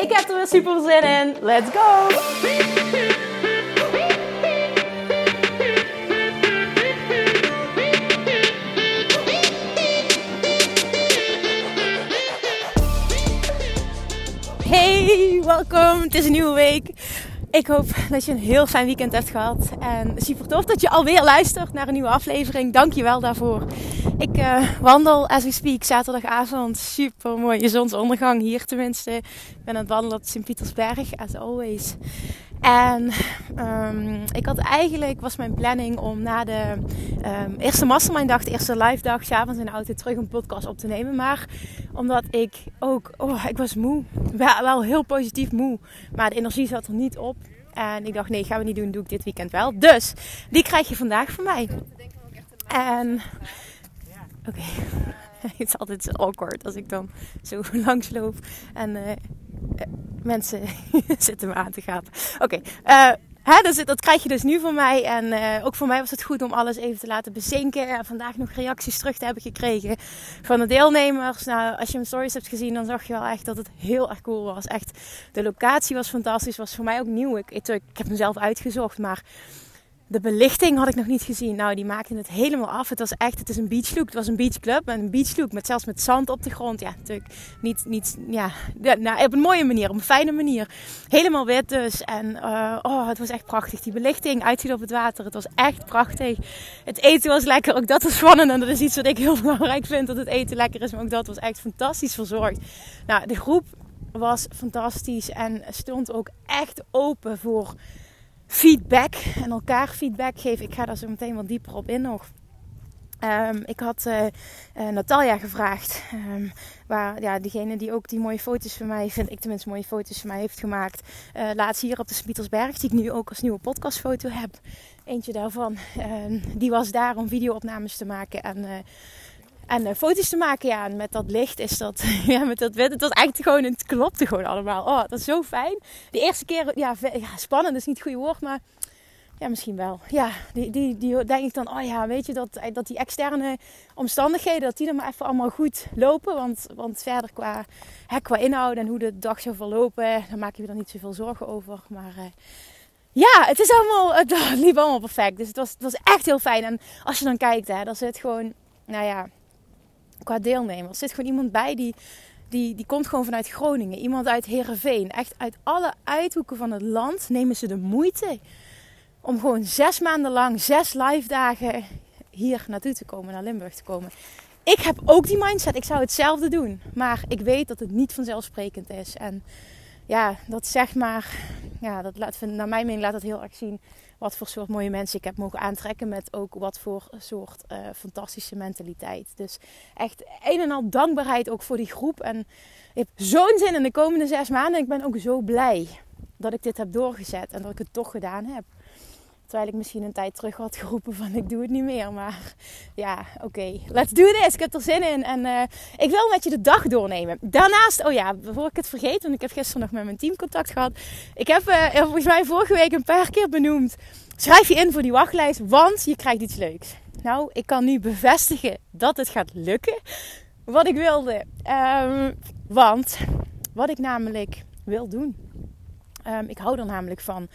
Ik heb er weer super zin in. Let's go! Hey, welkom. Het is een nieuwe week. Ik hoop dat je een heel fijn weekend hebt gehad. En super tof dat je alweer luistert naar een nieuwe aflevering. Dank je wel daarvoor. Ik uh, wandel as we speak zaterdagavond. Super mooie zonsondergang hier tenminste. Ik ben aan het wandelen op Sint-Pietersberg, as always. En um, ik had eigenlijk, was mijn planning om na de um, eerste mastermind dag, de eerste live dag, s'avonds in de auto terug een podcast op te nemen. Maar omdat ik ook, oh, ik was moe. Wel, wel heel positief moe. Maar de energie zat er niet op. En ik dacht, nee, gaan we niet doen, doe ik dit weekend wel. Dus, die krijg je vandaag van mij. En, oké. Het is altijd awkward als ik dan zo langs loop en uh, mensen zitten me aan te gapen. Oké, dus, dat krijg je dus nu van mij. En uh, ook voor mij was het goed om alles even te laten bezinken. En vandaag nog reacties terug te hebben gekregen van de deelnemers. Nou, als je mijn stories hebt gezien, dan zag je wel echt dat het heel erg cool was. Echt, de locatie was fantastisch. Was voor mij ook nieuw. Ik, ik, ik heb hem zelf uitgezocht, maar de belichting had ik nog niet gezien. Nou, die maakte het helemaal af. Het was echt, het is een beachlook. Het was een beachclub met een beachlook. Met zelfs met zand op de grond. Ja, natuurlijk niet, niet ja, nou, op een mooie manier, op een fijne manier. Helemaal wit dus. En uh, oh, het was echt prachtig. Die belichting, uitziet op het water. Het was echt prachtig. Het eten was lekker. Ook dat was spannend. En dat is iets wat ik heel belangrijk vind. Dat het eten lekker is. Maar ook dat was echt fantastisch verzorgd. Nou, de groep was fantastisch. En stond ook echt open voor feedback en elkaar feedback geven. Ik ga daar zo meteen wat dieper op in nog. Um, ik had uh, uh, Natalia gevraagd, um, waar ja, diegene die ook die mooie foto's van mij, vind ik tenminste mooie foto's van mij heeft gemaakt, uh, laatst hier op de Spietersberg, die ik nu ook als nieuwe podcastfoto heb. Eentje daarvan, ehm, die was daar om videoopnames te maken en en uh, foto's te maken, ja. Met dat licht is dat, ja, met dat wit. Het was echt gewoon, het klopte gewoon allemaal. Oh, dat is zo fijn. De eerste keer, ja, ja spannend is niet het goede woord, maar ja, misschien wel. Ja, die, die, die denk ik dan, oh ja, weet je, dat, dat die externe omstandigheden, dat die dan maar even allemaal goed lopen. Want, want verder qua, qua inhoud en hoe de dag zou verlopen, dan maak je er niet zoveel zorgen over. Maar uh, ja, het is allemaal, het liep allemaal perfect. Dus het was, het was echt heel fijn. En als je dan kijkt, hè, dan zit gewoon, nou ja qua deelnemers. Er zit gewoon iemand bij die, die, die komt gewoon vanuit Groningen. Iemand uit Heerenveen. Echt uit alle uithoeken van het land nemen ze de moeite om gewoon zes maanden lang, zes live dagen hier naartoe te komen, naar Limburg te komen. Ik heb ook die mindset. Ik zou hetzelfde doen. Maar ik weet dat het niet vanzelfsprekend is. En ja, dat zeg maar, ja, dat laat, naar mijn mening laat dat heel erg zien wat voor soort mooie mensen ik heb mogen aantrekken. Met ook wat voor soort uh, fantastische mentaliteit. Dus echt een en al dankbaarheid ook voor die groep. En ik heb zo'n zin in de komende zes maanden. Ik ben ook zo blij dat ik dit heb doorgezet en dat ik het toch gedaan heb. Terwijl ik misschien een tijd terug had geroepen van ik doe het niet meer. Maar ja, oké. Let's do this. Ik heb er zin in. En uh, ik wil met je de dag doornemen. Daarnaast, oh ja, voor ik het vergeet. Want ik heb gisteren nog met mijn team contact gehad. Ik heb uh, volgens mij vorige week een paar keer benoemd. Schrijf je in voor die wachtlijst, want je krijgt iets leuks. Nou, ik kan nu bevestigen dat het gaat lukken. Wat ik wilde. Um, want wat ik namelijk wil doen. Um, ik hou er namelijk van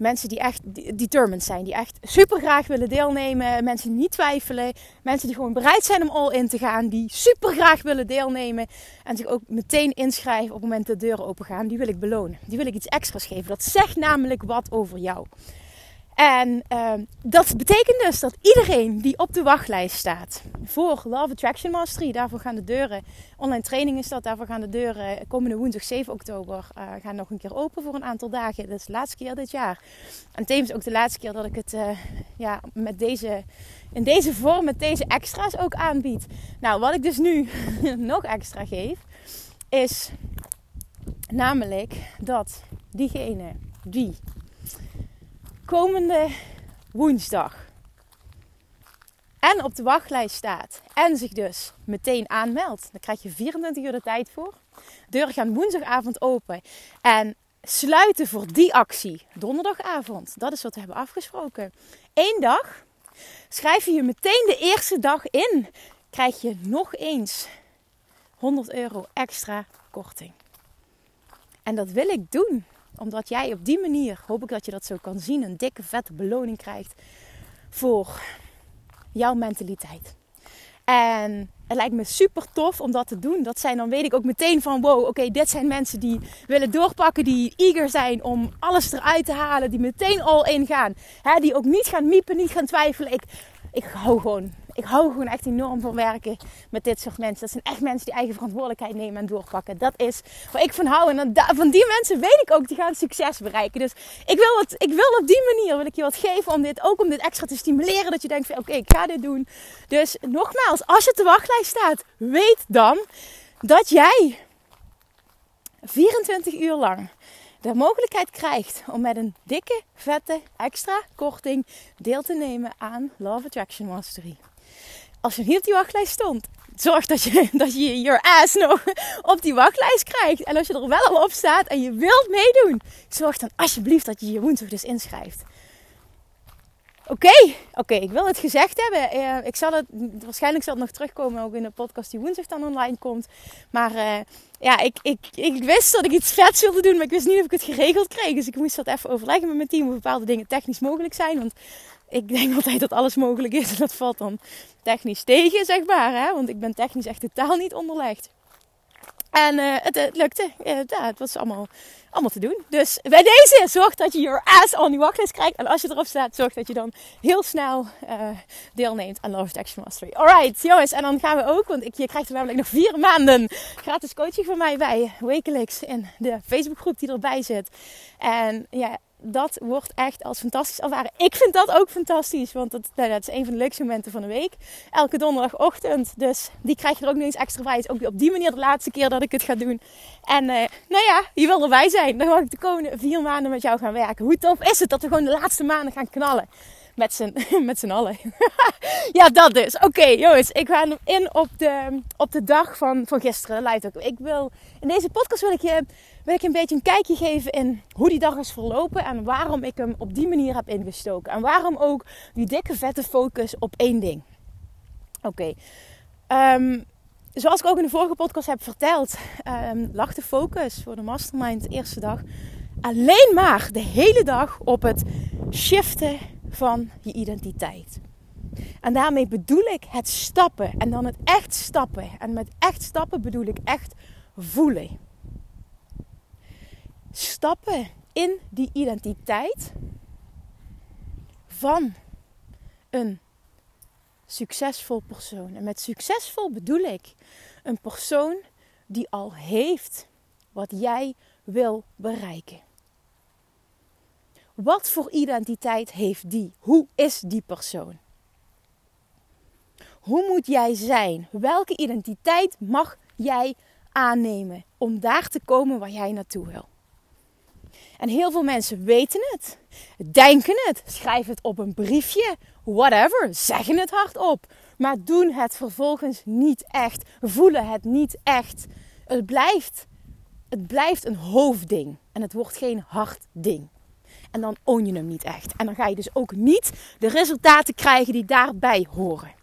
Mensen die echt determined zijn, die echt super graag willen deelnemen. Mensen die niet twijfelen. Mensen die gewoon bereid zijn om all in te gaan. Die super graag willen deelnemen. En zich ook meteen inschrijven op het moment dat de deuren open gaan. Die wil ik belonen. Die wil ik iets extra's geven. Dat zegt namelijk wat over jou. En uh, dat betekent dus dat iedereen die op de wachtlijst staat voor Love Attraction Mastery, daarvoor gaan de deuren, online training is dat, daarvoor gaan de deuren komende woensdag 7 oktober uh, gaan nog een keer open voor een aantal dagen. Dat is de laatste keer dit jaar. En tevens ook de laatste keer dat ik het uh, ja, met deze, in deze vorm, met deze extra's ook aanbied. Nou, wat ik dus nu nog extra geef, is Namelijk dat diegene die komende woensdag en op de wachtlijst staat en zich dus meteen aanmeldt, dan krijg je 24 uur de tijd voor. Deuren gaan woensdagavond open en sluiten voor die actie donderdagavond. Dat is wat we hebben afgesproken. Eén dag schrijf je je meteen de eerste dag in, krijg je nog eens 100 euro extra korting. En dat wil ik doen, omdat jij op die manier, hoop ik dat je dat zo kan zien, een dikke vette beloning krijgt voor jouw mentaliteit. En het lijkt me super tof om dat te doen. Dat zijn dan weet ik ook meteen van wow, oké, dit zijn mensen die willen doorpakken, die eager zijn om alles eruit te halen, die meteen all in gaan. Hè, die ook niet gaan miepen, niet gaan twijfelen. Ik, ik hou gewoon ik hou gewoon echt enorm van werken met dit soort mensen. Dat zijn echt mensen die eigen verantwoordelijkheid nemen en doorpakken. Dat is waar ik van hou. En van die mensen weet ik ook, die gaan succes bereiken. Dus ik wil, wat, ik wil op die manier wil ik je wat geven om dit ook om dit extra te stimuleren. Dat je denkt van oké, ik ga dit doen. Dus nogmaals, als je op de wachtlijst staat, weet dan dat jij 24 uur lang de mogelijkheid krijgt om met een dikke, vette, extra korting deel te nemen aan Love Attraction Mastery als je niet op die wachtlijst stond, zorg dat je, dat je your ass nog op die wachtlijst krijgt. En als je er wel al op staat en je wilt meedoen, zorg dan alsjeblieft dat je je woensdag dus inschrijft. Oké, oké, ik wil het gezegd hebben. Uh, ik zal het, waarschijnlijk zal het nog terugkomen ook in de podcast die woensdag dan online komt. Maar uh, ja, ik, ik, ik wist dat ik iets vets wilde doen, maar ik wist niet of ik het geregeld kreeg. Dus ik moest dat even overleggen met mijn team hoe bepaalde dingen technisch mogelijk zijn. Want ik denk altijd dat alles mogelijk is. En dat valt dan technisch tegen, zeg maar. Hè? Want ik ben technisch echt totaal niet onderlegd. En uh, het, het, lukte. Ja, het was allemaal, allemaal te doen. Dus bij deze, zorg dat je your ass on die wachtlijst krijgt. En als je erop staat, zorg dat je dan heel snel uh, deelneemt aan Love Action Mastery. Alright, jongens. En dan gaan we ook, want ik, je krijgt er namelijk nog vier maanden gratis coaching van mij bij. Wekelijks in de Facebookgroep die erbij zit. En ja, dat wordt echt als fantastisch ervaren. Ik vind dat ook fantastisch, want dat, nou, dat is een van de leukste momenten van de week. Elke donderdagochtend. Dus die krijg je er ook nog eens extra bij. Is ook op die manier de laatste keer dat ik het ga doen. En uh, nou ja, je wil erbij zijn. Dan mag ik de komende vier maanden met jou gaan werken. Hoe tof is het dat we gewoon de laatste maanden gaan knallen? Met z'n, allen. ja, dat dus. Oké, jongens. Ik ga in op de, op de dag van, van gisteren. Live Ik wil, in deze podcast wil ik je wil ik een beetje een kijkje geven in hoe die dag is verlopen. En waarom ik hem op die manier heb ingestoken. En waarom ook die dikke vette focus op één ding. Oké. Ehm, zoals ik ook in de vorige podcast heb verteld, um, lag de focus voor de mastermind de eerste dag alleen maar de hele dag op het shiften van je identiteit. En daarmee bedoel ik het stappen en dan het echt stappen. En met echt stappen bedoel ik echt voelen. Stappen in die identiteit van een succesvol persoon. En met succesvol bedoel ik een persoon die al heeft wat jij wil bereiken. Wat voor identiteit heeft die? Hoe is die persoon? Hoe moet jij zijn? Welke identiteit mag jij aannemen om daar te komen waar jij naartoe wil? En heel veel mensen weten het, denken het, schrijven het op een briefje, whatever, zeggen het hardop, maar doen het vervolgens niet echt, voelen het niet echt. Het blijft, het blijft een hoofdding en het wordt geen hard ding. En dan own je hem niet echt. En dan ga je dus ook niet de resultaten krijgen die daarbij horen.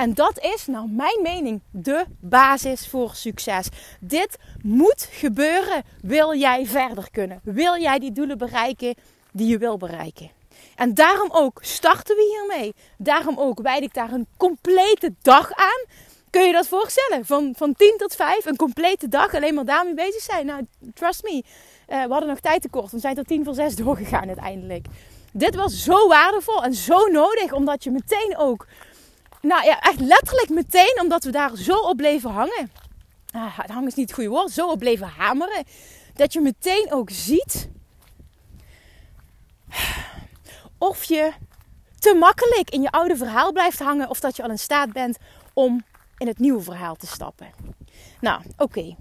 En dat is, naar mijn mening, de basis voor succes. Dit moet gebeuren. Wil jij verder kunnen? Wil jij die doelen bereiken die je wil bereiken? En daarom ook starten we hiermee. Daarom ook wijd ik daar een complete dag aan. Kun je dat voorstellen? Van, van 10 tot 5, een complete dag alleen maar daarmee bezig zijn. Nou, trust me, uh, we hadden nog tijd tekort. We zijn tot 10 voor 6 doorgegaan uiteindelijk. Dit was zo waardevol en zo nodig, omdat je meteen ook nou ja, echt letterlijk meteen, omdat we daar zo op bleven hangen. Ah, hangen is niet het goede woord, zo op bleven hameren. Dat je meteen ook ziet of je te makkelijk in je oude verhaal blijft hangen. Of dat je al in staat bent om in het nieuwe verhaal te stappen. Nou, oké.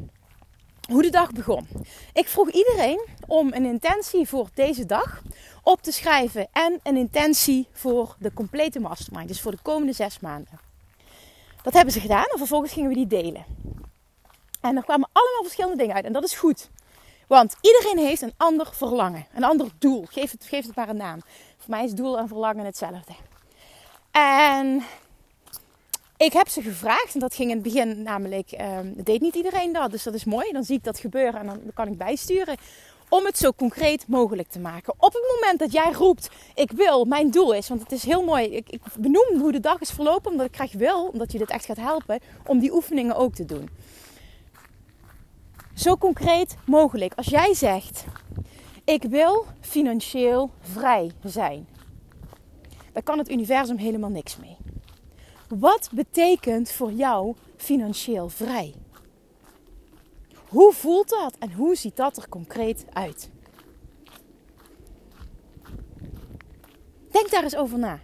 Hoe de dag begon. Ik vroeg iedereen om een intentie voor deze dag op te schrijven en een intentie voor de complete mastermind, dus voor de komende zes maanden. Dat hebben ze gedaan en vervolgens gingen we die delen. En er kwamen allemaal verschillende dingen uit en dat is goed. Want iedereen heeft een ander verlangen, een ander doel. Geef het, geef het maar een naam. Voor mij is doel en verlangen hetzelfde. En ik heb ze gevraagd, en dat ging in het begin namelijk, um, deed niet iedereen dat, dus dat is mooi. Dan zie ik dat gebeuren en dan kan ik bijsturen. Om het zo concreet mogelijk te maken. Op het moment dat jij roept, ik wil, mijn doel is, want het is heel mooi. Ik, ik benoem hoe de dag is verlopen, omdat ik graag wil, omdat je dit echt gaat helpen, om die oefeningen ook te doen. Zo concreet mogelijk. Als jij zegt, ik wil financieel vrij zijn. Dan kan het universum helemaal niks mee. Wat betekent voor jou financieel vrij? Hoe voelt dat en hoe ziet dat er concreet uit? Denk daar eens over na.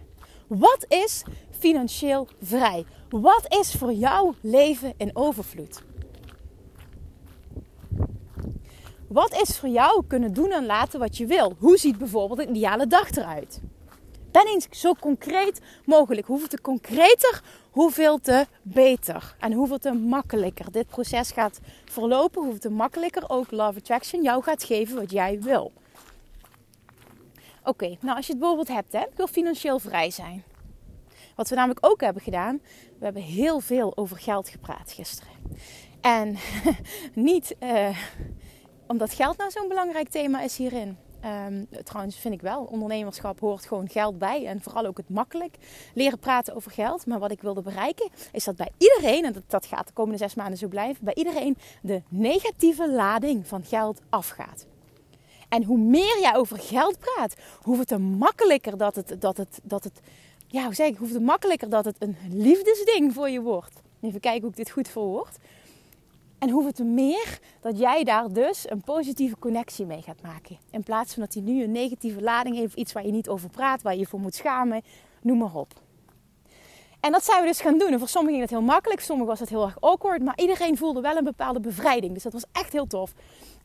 Wat is financieel vrij? Wat is voor jou leven in overvloed? Wat is voor jou kunnen doen en laten wat je wil? Hoe ziet bijvoorbeeld een ideale dag eruit? Ben eens zo concreet mogelijk. Hoeveel te concreter, hoeveel te beter. En hoeveel te makkelijker dit proces gaat verlopen. Hoeveel te makkelijker ook Love Attraction jou gaat geven wat jij wil. Oké, nou als je het bijvoorbeeld hebt, hè, ik wil financieel vrij zijn. Wat we namelijk ook hebben gedaan, we hebben heel veel over geld gepraat gisteren. En niet uh, omdat geld nou zo'n belangrijk thema is hierin. Um, trouwens vind ik wel, ondernemerschap hoort gewoon geld bij. En vooral ook het makkelijk leren praten over geld. Maar wat ik wilde bereiken is dat bij iedereen, en dat, dat gaat de komende zes maanden zo blijven, bij iedereen de negatieve lading van geld afgaat. En hoe meer jij over geld praat, hoe te makkelijker dat het, dat het, dat het ja, hoe zeg ik, makkelijker dat het een liefdesding voor je wordt. Even kijken hoe ik dit goed verwoord. En hoeveel te meer dat jij daar dus een positieve connectie mee gaat maken. In plaats van dat hij nu een negatieve lading heeft, iets waar je niet over praat, waar je voor moet schamen, noem maar op. En dat zijn we dus gaan doen. En voor sommigen ging dat heel makkelijk, sommigen was het heel erg awkward. Maar iedereen voelde wel een bepaalde bevrijding. Dus dat was echt heel tof.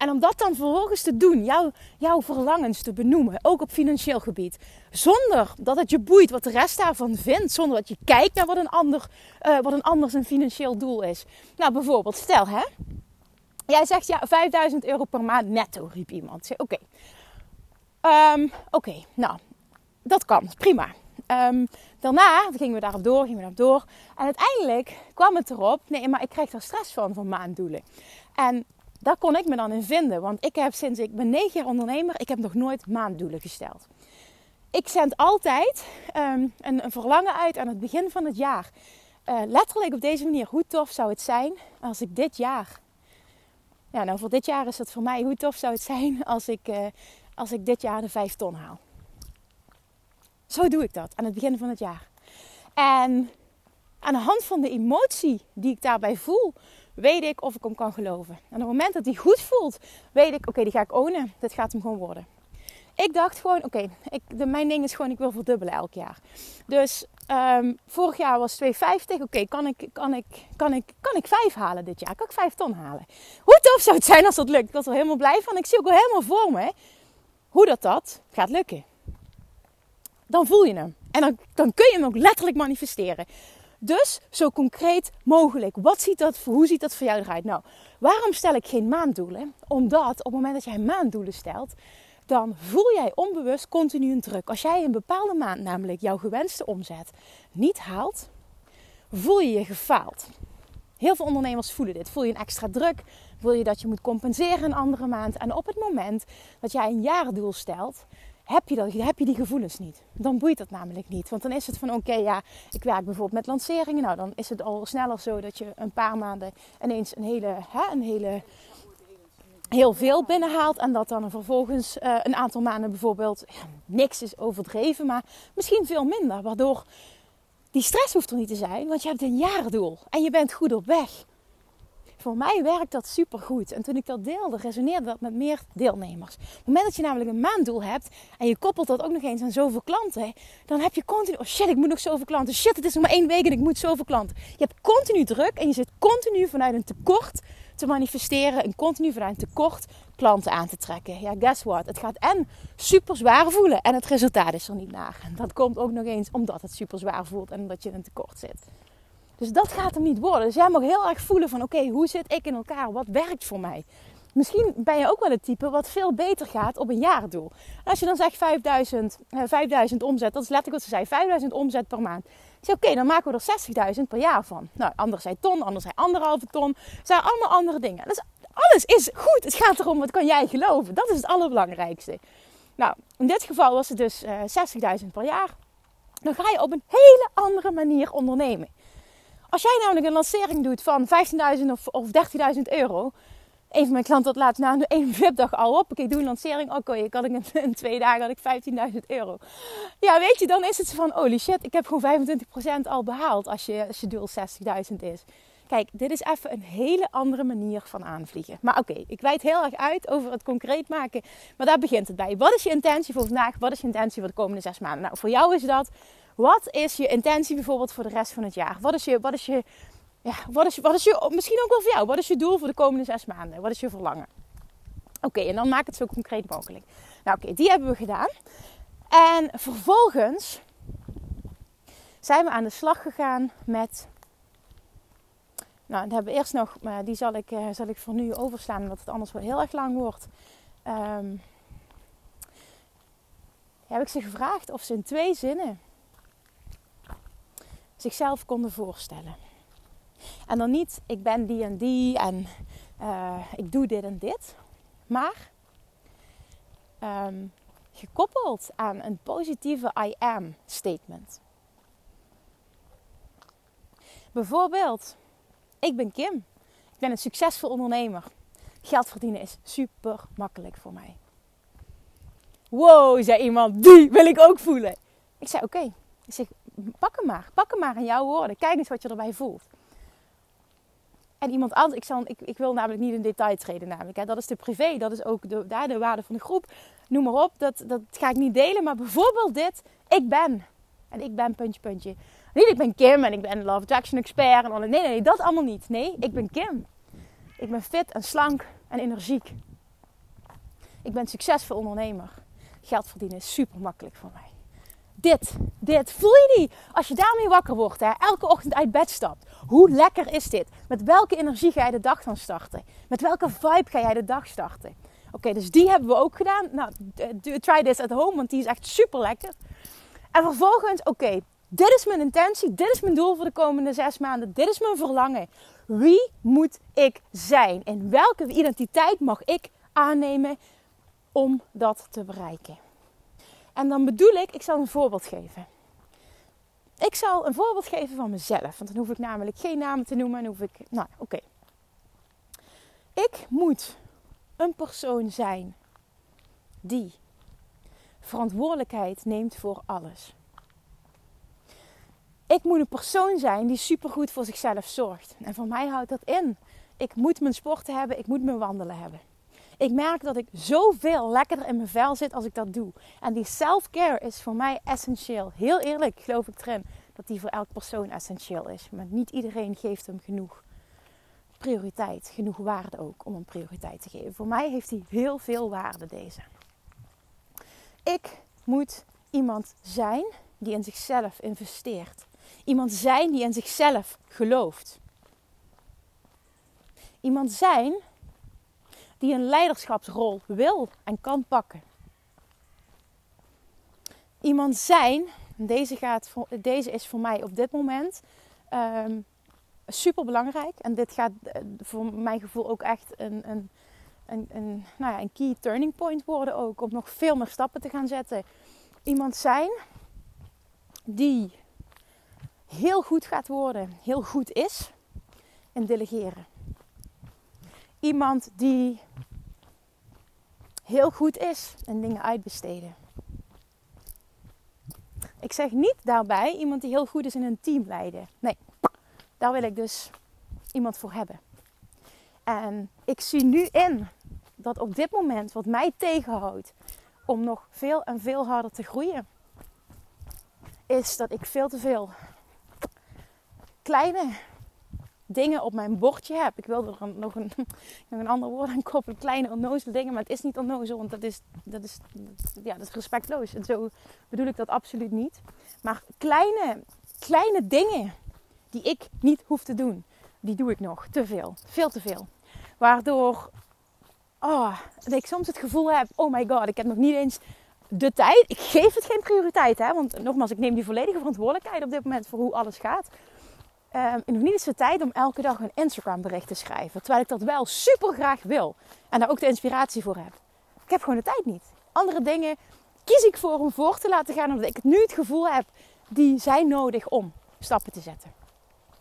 En om dat dan vervolgens te doen, jouw, jouw verlangens te benoemen, ook op financieel gebied. Zonder dat het je boeit wat de rest daarvan vindt. Zonder dat je kijkt naar wat een ander, uh, wat een ander zijn financieel doel is. Nou, bijvoorbeeld, stel hè. Jij zegt ja, 5000 euro per maand netto, riep iemand. Oké. Um, Oké, nou, dat kan, prima. Um, daarna gingen we daarop door, gingen we daarop door. En uiteindelijk kwam het erop, nee, maar ik krijg daar stress van, van maanddoelen. En daar kon ik me dan in vinden. Want ik heb sinds ik ben negen jaar ondernemer, ik heb nog nooit maanddoelen gesteld. Ik zend altijd um, een, een, verlangen uit aan het begin van het jaar. Uh, letterlijk op deze manier. Hoe tof zou het zijn als ik dit jaar... Ja, nou voor dit jaar is het voor mij... Hoe tof zou het zijn als ik, uh, als ik dit jaar de vijf ton haal. Zo doe ik dat aan het begin van het jaar. En aan de hand van de emotie die ik daarbij voel, weet ik of ik hem kan geloven. En op het moment dat hij goed voelt, weet ik, oké, die ga ik ownen. Dit gaat hem gewoon worden. Ik dacht gewoon, oké, mijn ding is gewoon, ik wil verdubbelen elk jaar. Dus um, vorig jaar was 2,50. Oké, kan, ik, kan, ik, kan, ik, kan ik 5 halen dit jaar? Kan ik 5 ton halen? Hoe tof zou het zijn als dat lukt? Ik was er helemaal blij van. Ik zie ook al helemaal voor me hoe dat, dat gaat lukken. Dan voel je hem. En dan, dan kun je hem ook letterlijk manifesteren. Dus zo concreet mogelijk. Wat ziet dat, hoe ziet dat voor jou eruit? Nou, waarom stel ik geen maanddoelen? Omdat op het moment dat jij maanddoelen stelt, dan voel jij onbewust continu een druk. Als jij een bepaalde maand namelijk jouw gewenste omzet niet haalt, voel je je gefaald. Heel veel ondernemers voelen dit. Voel je een extra druk? Voel je dat je moet compenseren een andere maand? En op het moment dat jij een jaardoel stelt, heb je, heb je die gevoelens niet. Dan boeit dat namelijk niet. Want dan is het van oké, ja, ik werk bijvoorbeeld met lanceringen. Nou, dan is het al sneller zo dat je een paar maanden ineens een hele, hè, een hele heel veel binnenhaalt. En dat dan vervolgens uh, een aantal maanden bijvoorbeeld niks is overdreven, maar misschien veel minder. Waardoor die stress hoeft er niet te zijn, want je hebt een jaardoel en je bent goed op weg. Voor mij werkt dat super goed. En toen ik dat deelde, resoneerde dat met meer deelnemers. Op het moment dat je namelijk een maanddoel hebt en je koppelt dat ook nog eens aan zoveel klanten, dan heb je continu, oh shit, ik moet nog zoveel klanten. Shit, het is nog maar één week en ik moet zoveel klanten. Je hebt continu druk en je zit continu vanuit een tekort te manifesteren en continu vanuit tekort klanten aan te trekken. Ja, guess what? Het gaat en super zwaar voelen en het resultaat is er niet naar. En dat komt ook nog eens omdat het super zwaar voelt en omdat je in een tekort zit. Dus dat gaat hem niet worden. Dus jij mag heel erg voelen van oké, hoe zit ik in elkaar? Wat werkt voor mij? Misschien ben je ook wel het type wat veel beter gaat op een jaardoel. als je dan zegt 5000, 5000 eh, omzet, dat is letterlijk wat ze zei, 5000 omzet per maand. Ik oké, dan maken we er 60.000 per jaar van. Nou, anders zei ton, anders zei anderhalve ton. zijn allemaal andere dingen. Dus alles is goed. Het gaat erom, wat kan jij geloven? Dat is het allerbelangrijkste. Nou, in dit geval was het dus eh, 60.000 per jaar. Dan ga je op een hele andere manier ondernemen. Als jij namelijk een lancering doet van 15.000 of, of 30.000 euro, een van mijn klanten had laatst na één webdag al op. Ik doe een lancering. Oké, ik had in, twee dagen had ik 15.000 euro. Ja, weet je, dan is het van holy shit, ik heb gewoon 25% al behaald als je, als je doel 60.000 is. Kijk, dit is even een hele andere manier van aanvliegen. Maar oké, ik wijd heel erg uit over het concreet maken. Maar daar begint het bij. Wat is je intentie voor vandaag? Wat is je intentie voor de komende zes maanden? Nou, voor jou is dat. Wat is je intentie bijvoorbeeld voor de rest van het jaar? Wat is je, wat is je ja, wat is, wat is je, misschien ook wel voor jou, wat is je doel voor de komende zes maanden? Wat is je verlangen? Oké, en dan maak het zo concreet mogelijk. Nou, oké, die hebben we gedaan. En vervolgens zijn we aan de slag gegaan met. Nou, dan hebben we eerst nog, maar die zal ik, uh, zal ik voor nu overslaan, omdat het anders wel heel erg lang wordt. Um, heb ik ze gevraagd of ze in twee zinnen zichzelf konden voorstellen. En dan niet, ik ben die en die en uh, ik doe dit en dit. Maar um, gekoppeld aan een positieve I am statement. Bijvoorbeeld, ik ben Kim. Ik ben een succesvol ondernemer. Geld verdienen is super makkelijk voor mij. Wow, zei iemand, die wil ik ook voelen. Ik zei oké. Ik zeg, pak hem maar. Pak hem maar in jouw woorden. Kijk eens wat je erbij voelt. En iemand anders, ik, zal, ik, ik wil namelijk niet in detail treden namelijk. Hè. Dat is de privé, dat is ook de, daar de waarde van de groep. Noem maar op, dat, dat ga ik niet delen. Maar bijvoorbeeld dit, ik ben. En ik ben puntje, puntje. Niet ik ben Kim en ik ben Love Attraction expert. En alle, nee, nee, dat allemaal niet. Nee, ik ben Kim. Ik ben fit en slank en energiek. Ik ben succesvol ondernemer. Geld verdienen is super makkelijk voor mij. Dit, dit, voel je die? Als je daarmee wakker wordt, hè, elke ochtend uit bed stapt. Hoe lekker is dit? Met welke energie ga je de dag dan starten? Met welke vibe ga jij de dag starten? Oké, dus die hebben we ook gedaan. Nou, try this at home, want die is echt super lekker. En vervolgens, oké, dit is mijn intentie, dit is mijn doel voor de komende zes maanden, dit is mijn verlangen. Wie moet ik zijn? En welke identiteit mag ik aannemen om dat te bereiken? En dan bedoel ik, ik zal een voorbeeld geven. Ik zal een voorbeeld geven van mezelf. Want dan hoef ik namelijk geen namen te noemen. En hoef ik. Nou, oké. Ik moet een persoon zijn die verantwoordelijkheid neemt voor alles. Ik moet een persoon zijn die supergoed voor zichzelf zorgt. En voor mij houdt dat in. Ik moet mijn sporten hebben, ik moet mijn wandelen hebben. Ik merk dat ik zoveel lekkerder in mijn vel zit als ik dat doe. En die self-care is voor mij essentieel. Heel eerlijk geloof ik erin dat die voor elk persoon essentieel is. Maar niet iedereen geeft hem genoeg prioriteit, genoeg waarde ook om een prioriteit te geven. Voor mij heeft hij heel veel waarde deze. Ik moet iemand zijn die in zichzelf investeert. Iemand zijn die in zichzelf gelooft. Iemand zijn die een leiderschapsrol wil en kan pakken. Iemand zijn, deze, gaat, deze is voor mij op dit moment um, super belangrijk. En dit gaat eh, voor mijn gevoel ook echt een, een, een, een, nou ja, een key turning point worden ook. Om nog veel meer stappen te gaan zetten. Iemand zijn die heel goed gaat worden, heel goed is in delegeren iemand die heel goed is en dingen uitbesteden. Ik zeg niet daarbij iemand die heel goed is in een team leiden. Nee, daar wil ik dus iemand voor hebben. En ik zie nu in dat op dit moment wat mij tegenhoudt om nog veel en veel harder te groeien, is dat ik veel te veel kleine dingen op mijn bordje heb. Ik wil er nog een, nog een ander woord aan koppelen. Kleine onnozele dingen. Maar het is niet onnozel. Want dat is, dat is, ja, dat is respectloos. En zo bedoel ik dat absoluut niet. Maar kleine, kleine dingen die ik niet hoef te doen. Die doe ik nog. Te veel. Veel te veel. Waardoor oh, ik soms het gevoel heb, oh my god, ik heb nog niet eens de tijd. Ik geef het geen prioriteit, hè, want nogmaals, ik neem die volledige verantwoordelijkheid op dit moment voor hoe alles gaat. Um, nog niet eens de tijd om elke dag een Instagram bericht te schrijven. Terwijl ik dat wel super graag wil. En daar ook de inspiratie voor heb. Ik heb gewoon de tijd niet. Andere dingen kies ik voor om voor te laten gaan. Omdat ik nu het gevoel heb, die zijn nodig om stappen te zetten.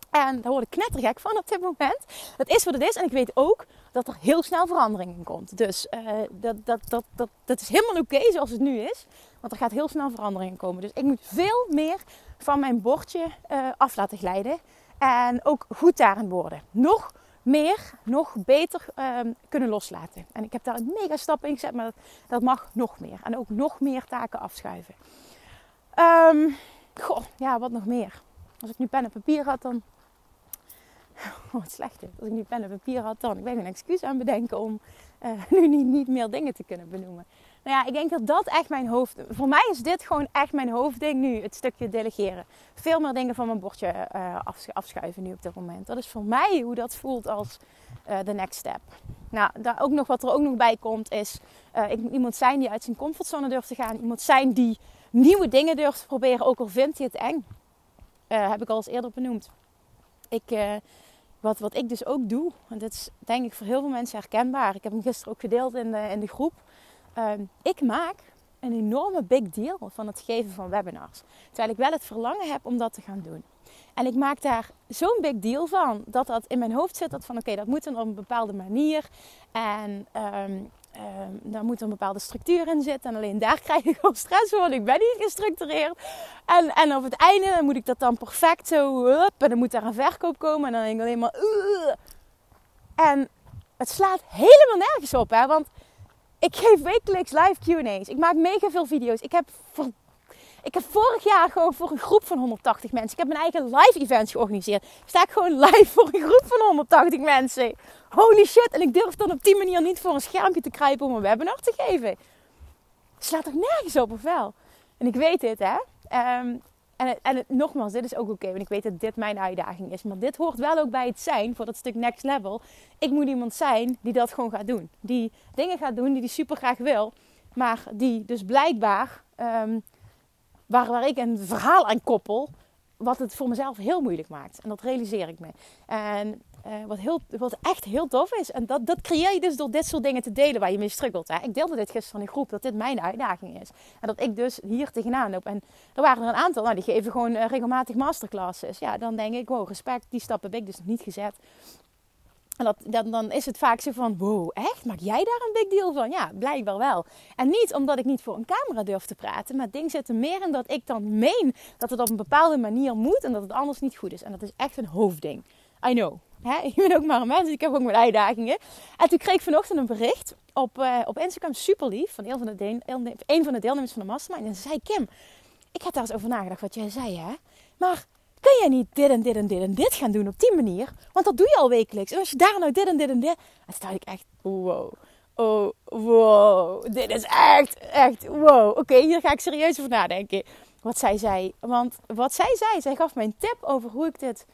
En daar word ik knettergek van op dit moment. Dat is wat het is. En ik weet ook dat er heel snel verandering in komt. Dus uh, dat, dat, dat, dat, dat is helemaal oké zoals het nu is. Want er gaat heel snel verandering in komen. Dus ik moet veel meer van mijn bordje uh, af laten glijden. En ook goed daarin worden. Nog meer, nog beter um, kunnen loslaten. En ik heb daar een mega stap in gezet. Maar dat, dat mag nog meer. En ook nog meer taken afschuiven. Um, goh, ja, wat nog meer? Als ik nu pen en papier had, dan Oh, wat slecht. Als ik nu pen en papier had, dan. Ik ben een excuus aan bedenken om uh, nu niet, niet meer dingen te kunnen benoemen. Nou ja, ik denk dat dat echt mijn hoofd... Voor mij is dit gewoon echt mijn hoofdding nu. Het stukje delegeren. Veel meer dingen van mijn bordje uh, afschuiven nu op dit moment. Dat is voor mij hoe dat voelt als uh, de next step. Nou, daar ook nog, wat er ook nog bij komt is... ik moet iemand zijn die uit zijn comfortzone durft te gaan. Iemand zijn die nieuwe dingen durft te proberen. Ook al vindt hij het eng. heb ik al eens eerder benoemd. Ik wat, wat ik dus ook doe, en dat is denk ik voor heel veel mensen herkenbaar. Ik heb hem gisteren ook gedeeld in de, in de groep. Ehm, ik maak een enorme big deal van het geven van webinars. Terwijl ik wel het verlangen heb om dat te gaan doen. En ik maak daar zo'n big deal van dat dat in mijn hoofd zit. Dat van oké, dat moet dan op een bepaalde manier. En um, um, daar moet een bepaalde structuur in zitten. En alleen daar krijg ik al stress voor, want ik ben niet gestructureerd. En, en op het einde moet ik dat dan perfect zo... En dan moet daar een verkoop komen. En dan denk ik alleen maar... En het slaat helemaal nergens op, hè. Want ik geef wekelijks live Q&A's. Ik maak mega veel video's. Ik heb ik heb vorig jaar gewoon voor een groep van 180 mensen. Ik heb mijn eigen live events georganiseerd. Sta ik gewoon live voor een groep van 180 mensen. Holy shit. En ik durf dan op die manier niet voor een schermpje te kruipen om een webinar te geven. Slaat toch nergens op of wel? En ik weet dit, hè. Um, en, het, en nogmaals, dit is ook oké, want ik weet dat dit mijn uitdaging is. Maar dit hoort wel ook bij het zijn voor dat stuk next level. Ik moet iemand zijn die dat gewoon gaat doen. Die dingen gaat doen die die super graag wil. Maar die dus blijkbaar um, waar, waar ik een verhaal aan koppel, wat het voor mezelf heel moeilijk maakt. En dat realiseer ik me. En uh, wat, heel, wat echt heel tof is, en dat, dat creëer je dus door dit soort dingen te delen waar je mee struggelt. Hè? Ik deelde dit gisteren in een groep, dat dit mijn uitdaging is. En dat ik dus hier tegenaan loop. En er waren er een aantal, nou, die geven gewoon uh, regelmatig masterclasses. Ja, dan denk ik, wow, respect, die stap heb ik dus nog niet gezet. En dat, dan, dan is het vaak zo van, wow, echt? Maak jij daar een big deal van? Ja, blijkbaar wel. En niet omdat ik niet voor een camera durf te praten. Maar het ding zit er meer in dat ik dan meen dat het op een bepaalde manier moet. En dat het anders niet goed is. En dat is echt een hoofdding. I know. Hè? Ik ben ook maar een mens, dus ik heb ook mijn uitdagingen. En toen kreeg ik vanochtend een bericht op, uh, op Instagram, super lief, van een van, de van de deelnemers van de mastermind. En ze zei, Kim, ik heb daar eens over nagedacht wat jij zei, hè. Maar kun jij niet dit en dit en dit en dit gaan doen op die manier? Want dat doe je al wekelijks. En als je daar nou dit en dit en dit... En toen ik echt, wow. Oh, wow. Dit is echt, echt, wow. Oké, hier ga ik serieus over nadenken. Wat zij zei. Want wat zij zei, zij gaf mij een tip over hoe ik dit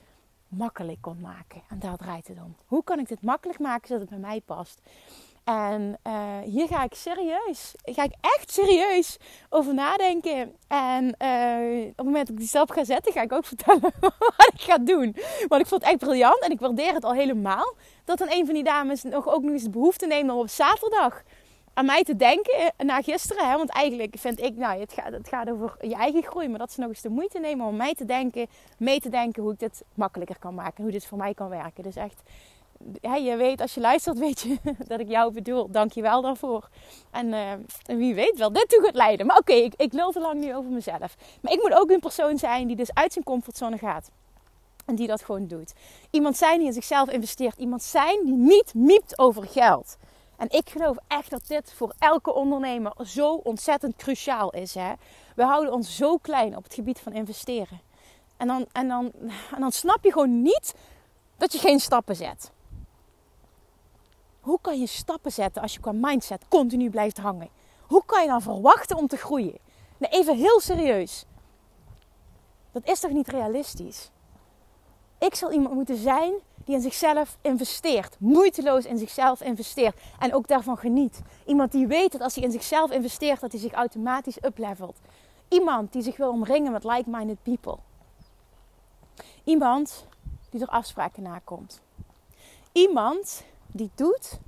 makkelijk kon maken. En daar draait het om. Hoe kan ik dit makkelijk maken zodat het bij mij past? En uh, hier ga ik serieus, ga ik echt serieus over nadenken. En uh, op het moment dat ik die stap ga zetten, ga ik ook vertellen wat ik ga doen. Want ik vond het echt briljant en ik waardeer het al helemaal. Dat dan een van die dames nog ook nog eens de behoefte neemt om op zaterdag aan mij te denken na gisteren. Hè? Want eigenlijk vind ik, nou, het gaat, het gaat over je eigen groei. Maar dat ze nog eens de moeite nemen om mij te denken, mee te denken hoe ik dit makkelijker kan maken. Hoe dit voor mij kan werken. Dus echt ja, je weet, als je luistert, weet je dat ik jou bedoel. Dank je wel daarvoor. En uh, wie weet wel dit toe gaat leiden. Maar oké, ik, ik lul te lang nu over mezelf. Maar ik moet ook een persoon zijn die dus uit zijn comfortzone gaat. En die dat gewoon doet. Iemand zijn die in zichzelf investeert. Iemand zijn die niet miept over geld. En ik geloof echt dat dit voor elke ondernemer zo ontzettend cruciaal is. Hè? We houden ons zo klein op het gebied van investeren. En dan, en, dan, en dan snap je gewoon niet dat je geen stappen zet. Hoe kan je stappen zetten als je qua mindset continu blijft hangen? Hoe kan je dan verwachten om te groeien? Even heel serieus. Dat is toch niet realistisch? Ik zal iemand moeten zijn die in zichzelf investeert. Moeiteloos in zichzelf investeert. En ook daarvan geniet. Iemand die weet dat als hij in zichzelf investeert, dat hij zich automatisch uplevelt. Iemand die zich wil omringen met like-minded people. Iemand die er afspraken nakomt. Iemand die doet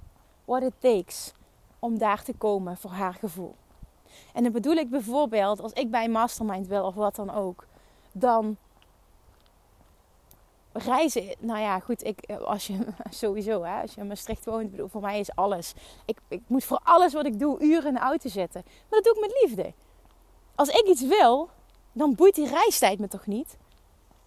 what it takes om daar te komen voor haar gevoel. En dan bedoel ik bijvoorbeeld als ik bij een mastermind wil of wat dan ook, dan reizen. Nou ja, goed, ik, als je sowieso, hè, als je in Maastricht woont, bedoel, voor mij is alles. Ik, ik moet voor alles wat ik doe uren in de auto zitten. Maar dat doe ik met liefde. Als ik iets wil, dan boeit die reistijd me toch niet?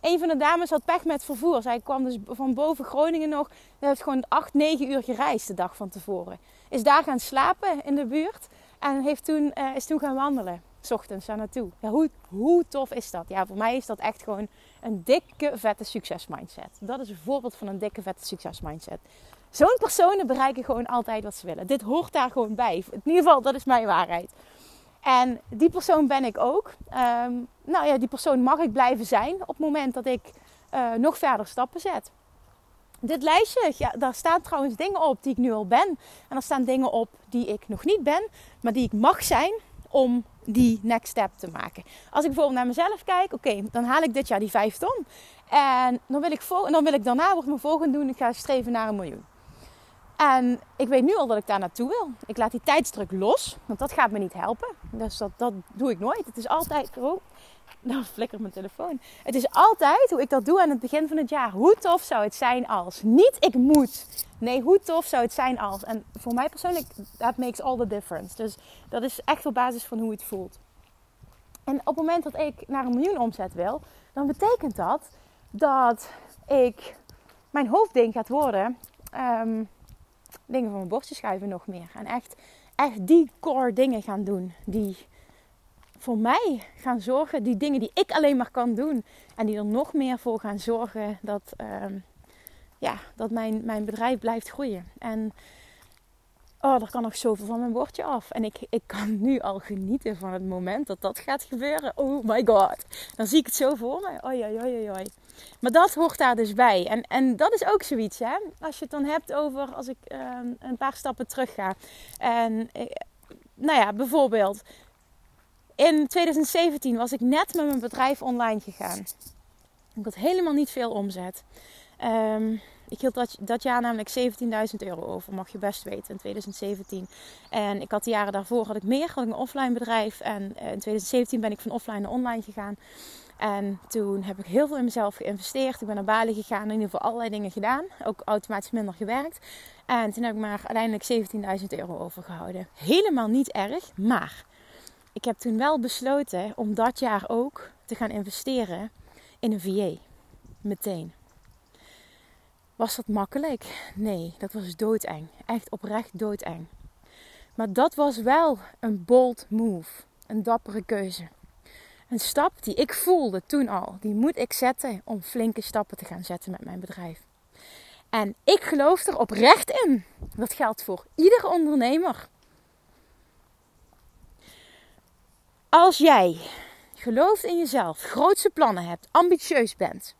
Een van de dames had pech met vervoer. Zij kwam dus van boven Groningen nog. Ze heeft gewoon 8, 9 uur gereisd de dag van tevoren. Is daar gaan slapen in de buurt. En heeft toen, uh, is toen gaan wandelen. S ochtends daar naartoe. Ja, hoe, hoe tof is dat? Ja, voor mij is dat echt gewoon een dikke, vette succesmindset. Dat is een voorbeeld van een dikke, vette succesmindset. Zo'n personen bereiken gewoon altijd wat ze willen. Dit hoort daar gewoon bij. In ieder geval, dat is mijn waarheid. En die persoon ben ik ook. Um, nou ja, die persoon mag ik blijven zijn op het moment dat ik uh, nog verder stappen zet. Dit lijstje, ja, daar staan trouwens dingen op die ik nu al ben. En er staan dingen op die ik nog niet ben, maar die ik mag zijn om die next step te maken. Als ik bijvoorbeeld naar mezelf kijk, oké, dan haal ik dit jaar die 5 ton. En dan wil ik, dan wil ik daarna, wat mijn volgende doen, ik ga streven naar een miljoen. En ik weet nu al dat ik daar naartoe wil. Ik laat die tijdsdruk los, want dat gaat me niet helpen. Dus dat, dat doe ik nooit. Het is altijd. Oh, nou flikkert mijn telefoon. Het is altijd hoe ik dat doe aan het begin van het jaar. Hoe tof zou het zijn als? Niet ik moet. Nee, hoe tof zou het zijn als? En voor mij persoonlijk, that makes all the difference. Dus dat is echt op basis van hoe het voelt. En op het moment dat ik naar een miljoen omzet wil, dan betekent dat dat ik mijn hoofdding gaat worden. Um, dingen van mijn bordje schuiven nog meer. En echt, echt die core dingen gaan doen. Die voor mij gaan zorgen. Die dingen die ik alleen maar kan doen. En die er nog meer voor gaan zorgen dat, uh, ja, dat mijn, mijn bedrijf blijft groeien. En oh, er kan nog zoveel van mijn bordje af. En ik, ik kan nu al genieten van het moment dat dat gaat gebeuren. Oh my god. Dan zie ik het zo voor me. Oi, oi, oi, oi. Maar dat hoort daar dus bij. En, en dat is ook zoiets, hè. Als je het dan hebt over, als ik uh, een paar stappen terug ga. En, eh, nou ja, bijvoorbeeld. In 2017 was ik net met mijn bedrijf online gegaan. Ik had helemaal niet veel omzet. Um, ik hield dat, dat jaar namelijk 17.000 euro over, mag je best weten, in 2017. En ik had de jaren daarvoor had ik meer, had ik een offline bedrijf. En in 2017 ben ik van offline naar online gegaan. En toen heb ik heel veel in mezelf geïnvesteerd. Ik ben naar Bali gegaan, in ieder geval allerlei dingen gedaan. Ook automatisch minder gewerkt. En toen heb ik maar uiteindelijk 17.000 euro overgehouden. Helemaal niet erg, maar ik heb toen wel besloten om dat jaar ook te gaan investeren in een VA. Meteen. Was dat makkelijk? Nee, dat was doodeng. Echt oprecht doodeng. Maar dat was wel een bold move. Een dappere keuze. Een stap die ik voelde toen al. Die moet ik zetten om flinke stappen te gaan zetten met mijn bedrijf. En ik geloof er oprecht in. Dat geldt voor iedere ondernemer. Als jij gelooft in jezelf, grootse plannen hebt, ambitieus bent,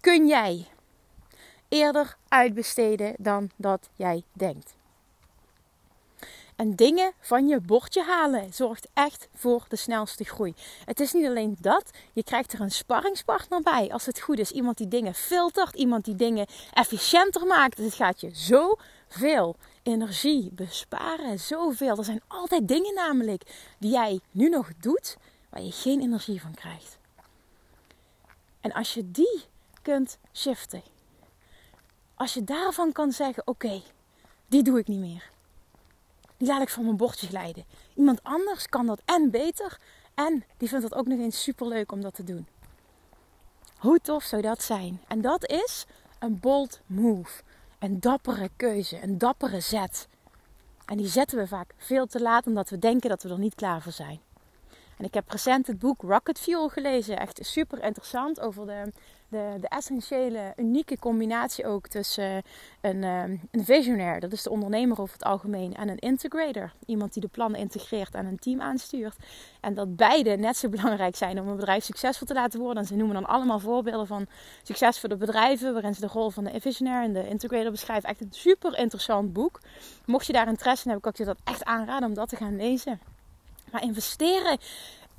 kun jij eerder uitbesteden dan dat jij denkt. En dingen van je bordje halen zorgt echt voor de snelste groei. Het is niet alleen dat, je krijgt er een sparringspartner bij. Als het goed is, iemand die dingen filtert, iemand die dingen efficiënter maakt. Dus het gaat je zoveel energie besparen, zoveel. Er zijn altijd dingen namelijk die jij nu nog doet, waar je geen energie van krijgt. En als je die kunt shiften, als je daarvan kan zeggen: oké, die doe ik niet meer. Die laat ik van mijn bordje glijden. Iemand anders kan dat en beter. En die vindt het ook nog eens super leuk om dat te doen. Hoe tof zou dat zijn? En dat is een bold move. Een dappere keuze. Een dappere zet. En die zetten we vaak veel te laat omdat we denken dat we er niet klaar voor zijn. En ik heb recent het boek Rocket Fuel gelezen. Echt super interessant over de de, de essentiële, unieke combinatie ook tussen een, um, een visionair, dat is de ondernemer over het algemeen, en een integrator. Iemand die de plannen integreert en een team aanstuurt. En dat beide net zo belangrijk zijn om een bedrijf succesvol te laten worden. En ze noemen dan allemaal voorbeelden van succesvolle bedrijven, waarin ze de rol van de visionair en de integrator beschrijven. Echt een super interessant boek. Mocht je daar interesse in hebben, kan ik je dat echt aanraden om dat te gaan lezen. Maar investeren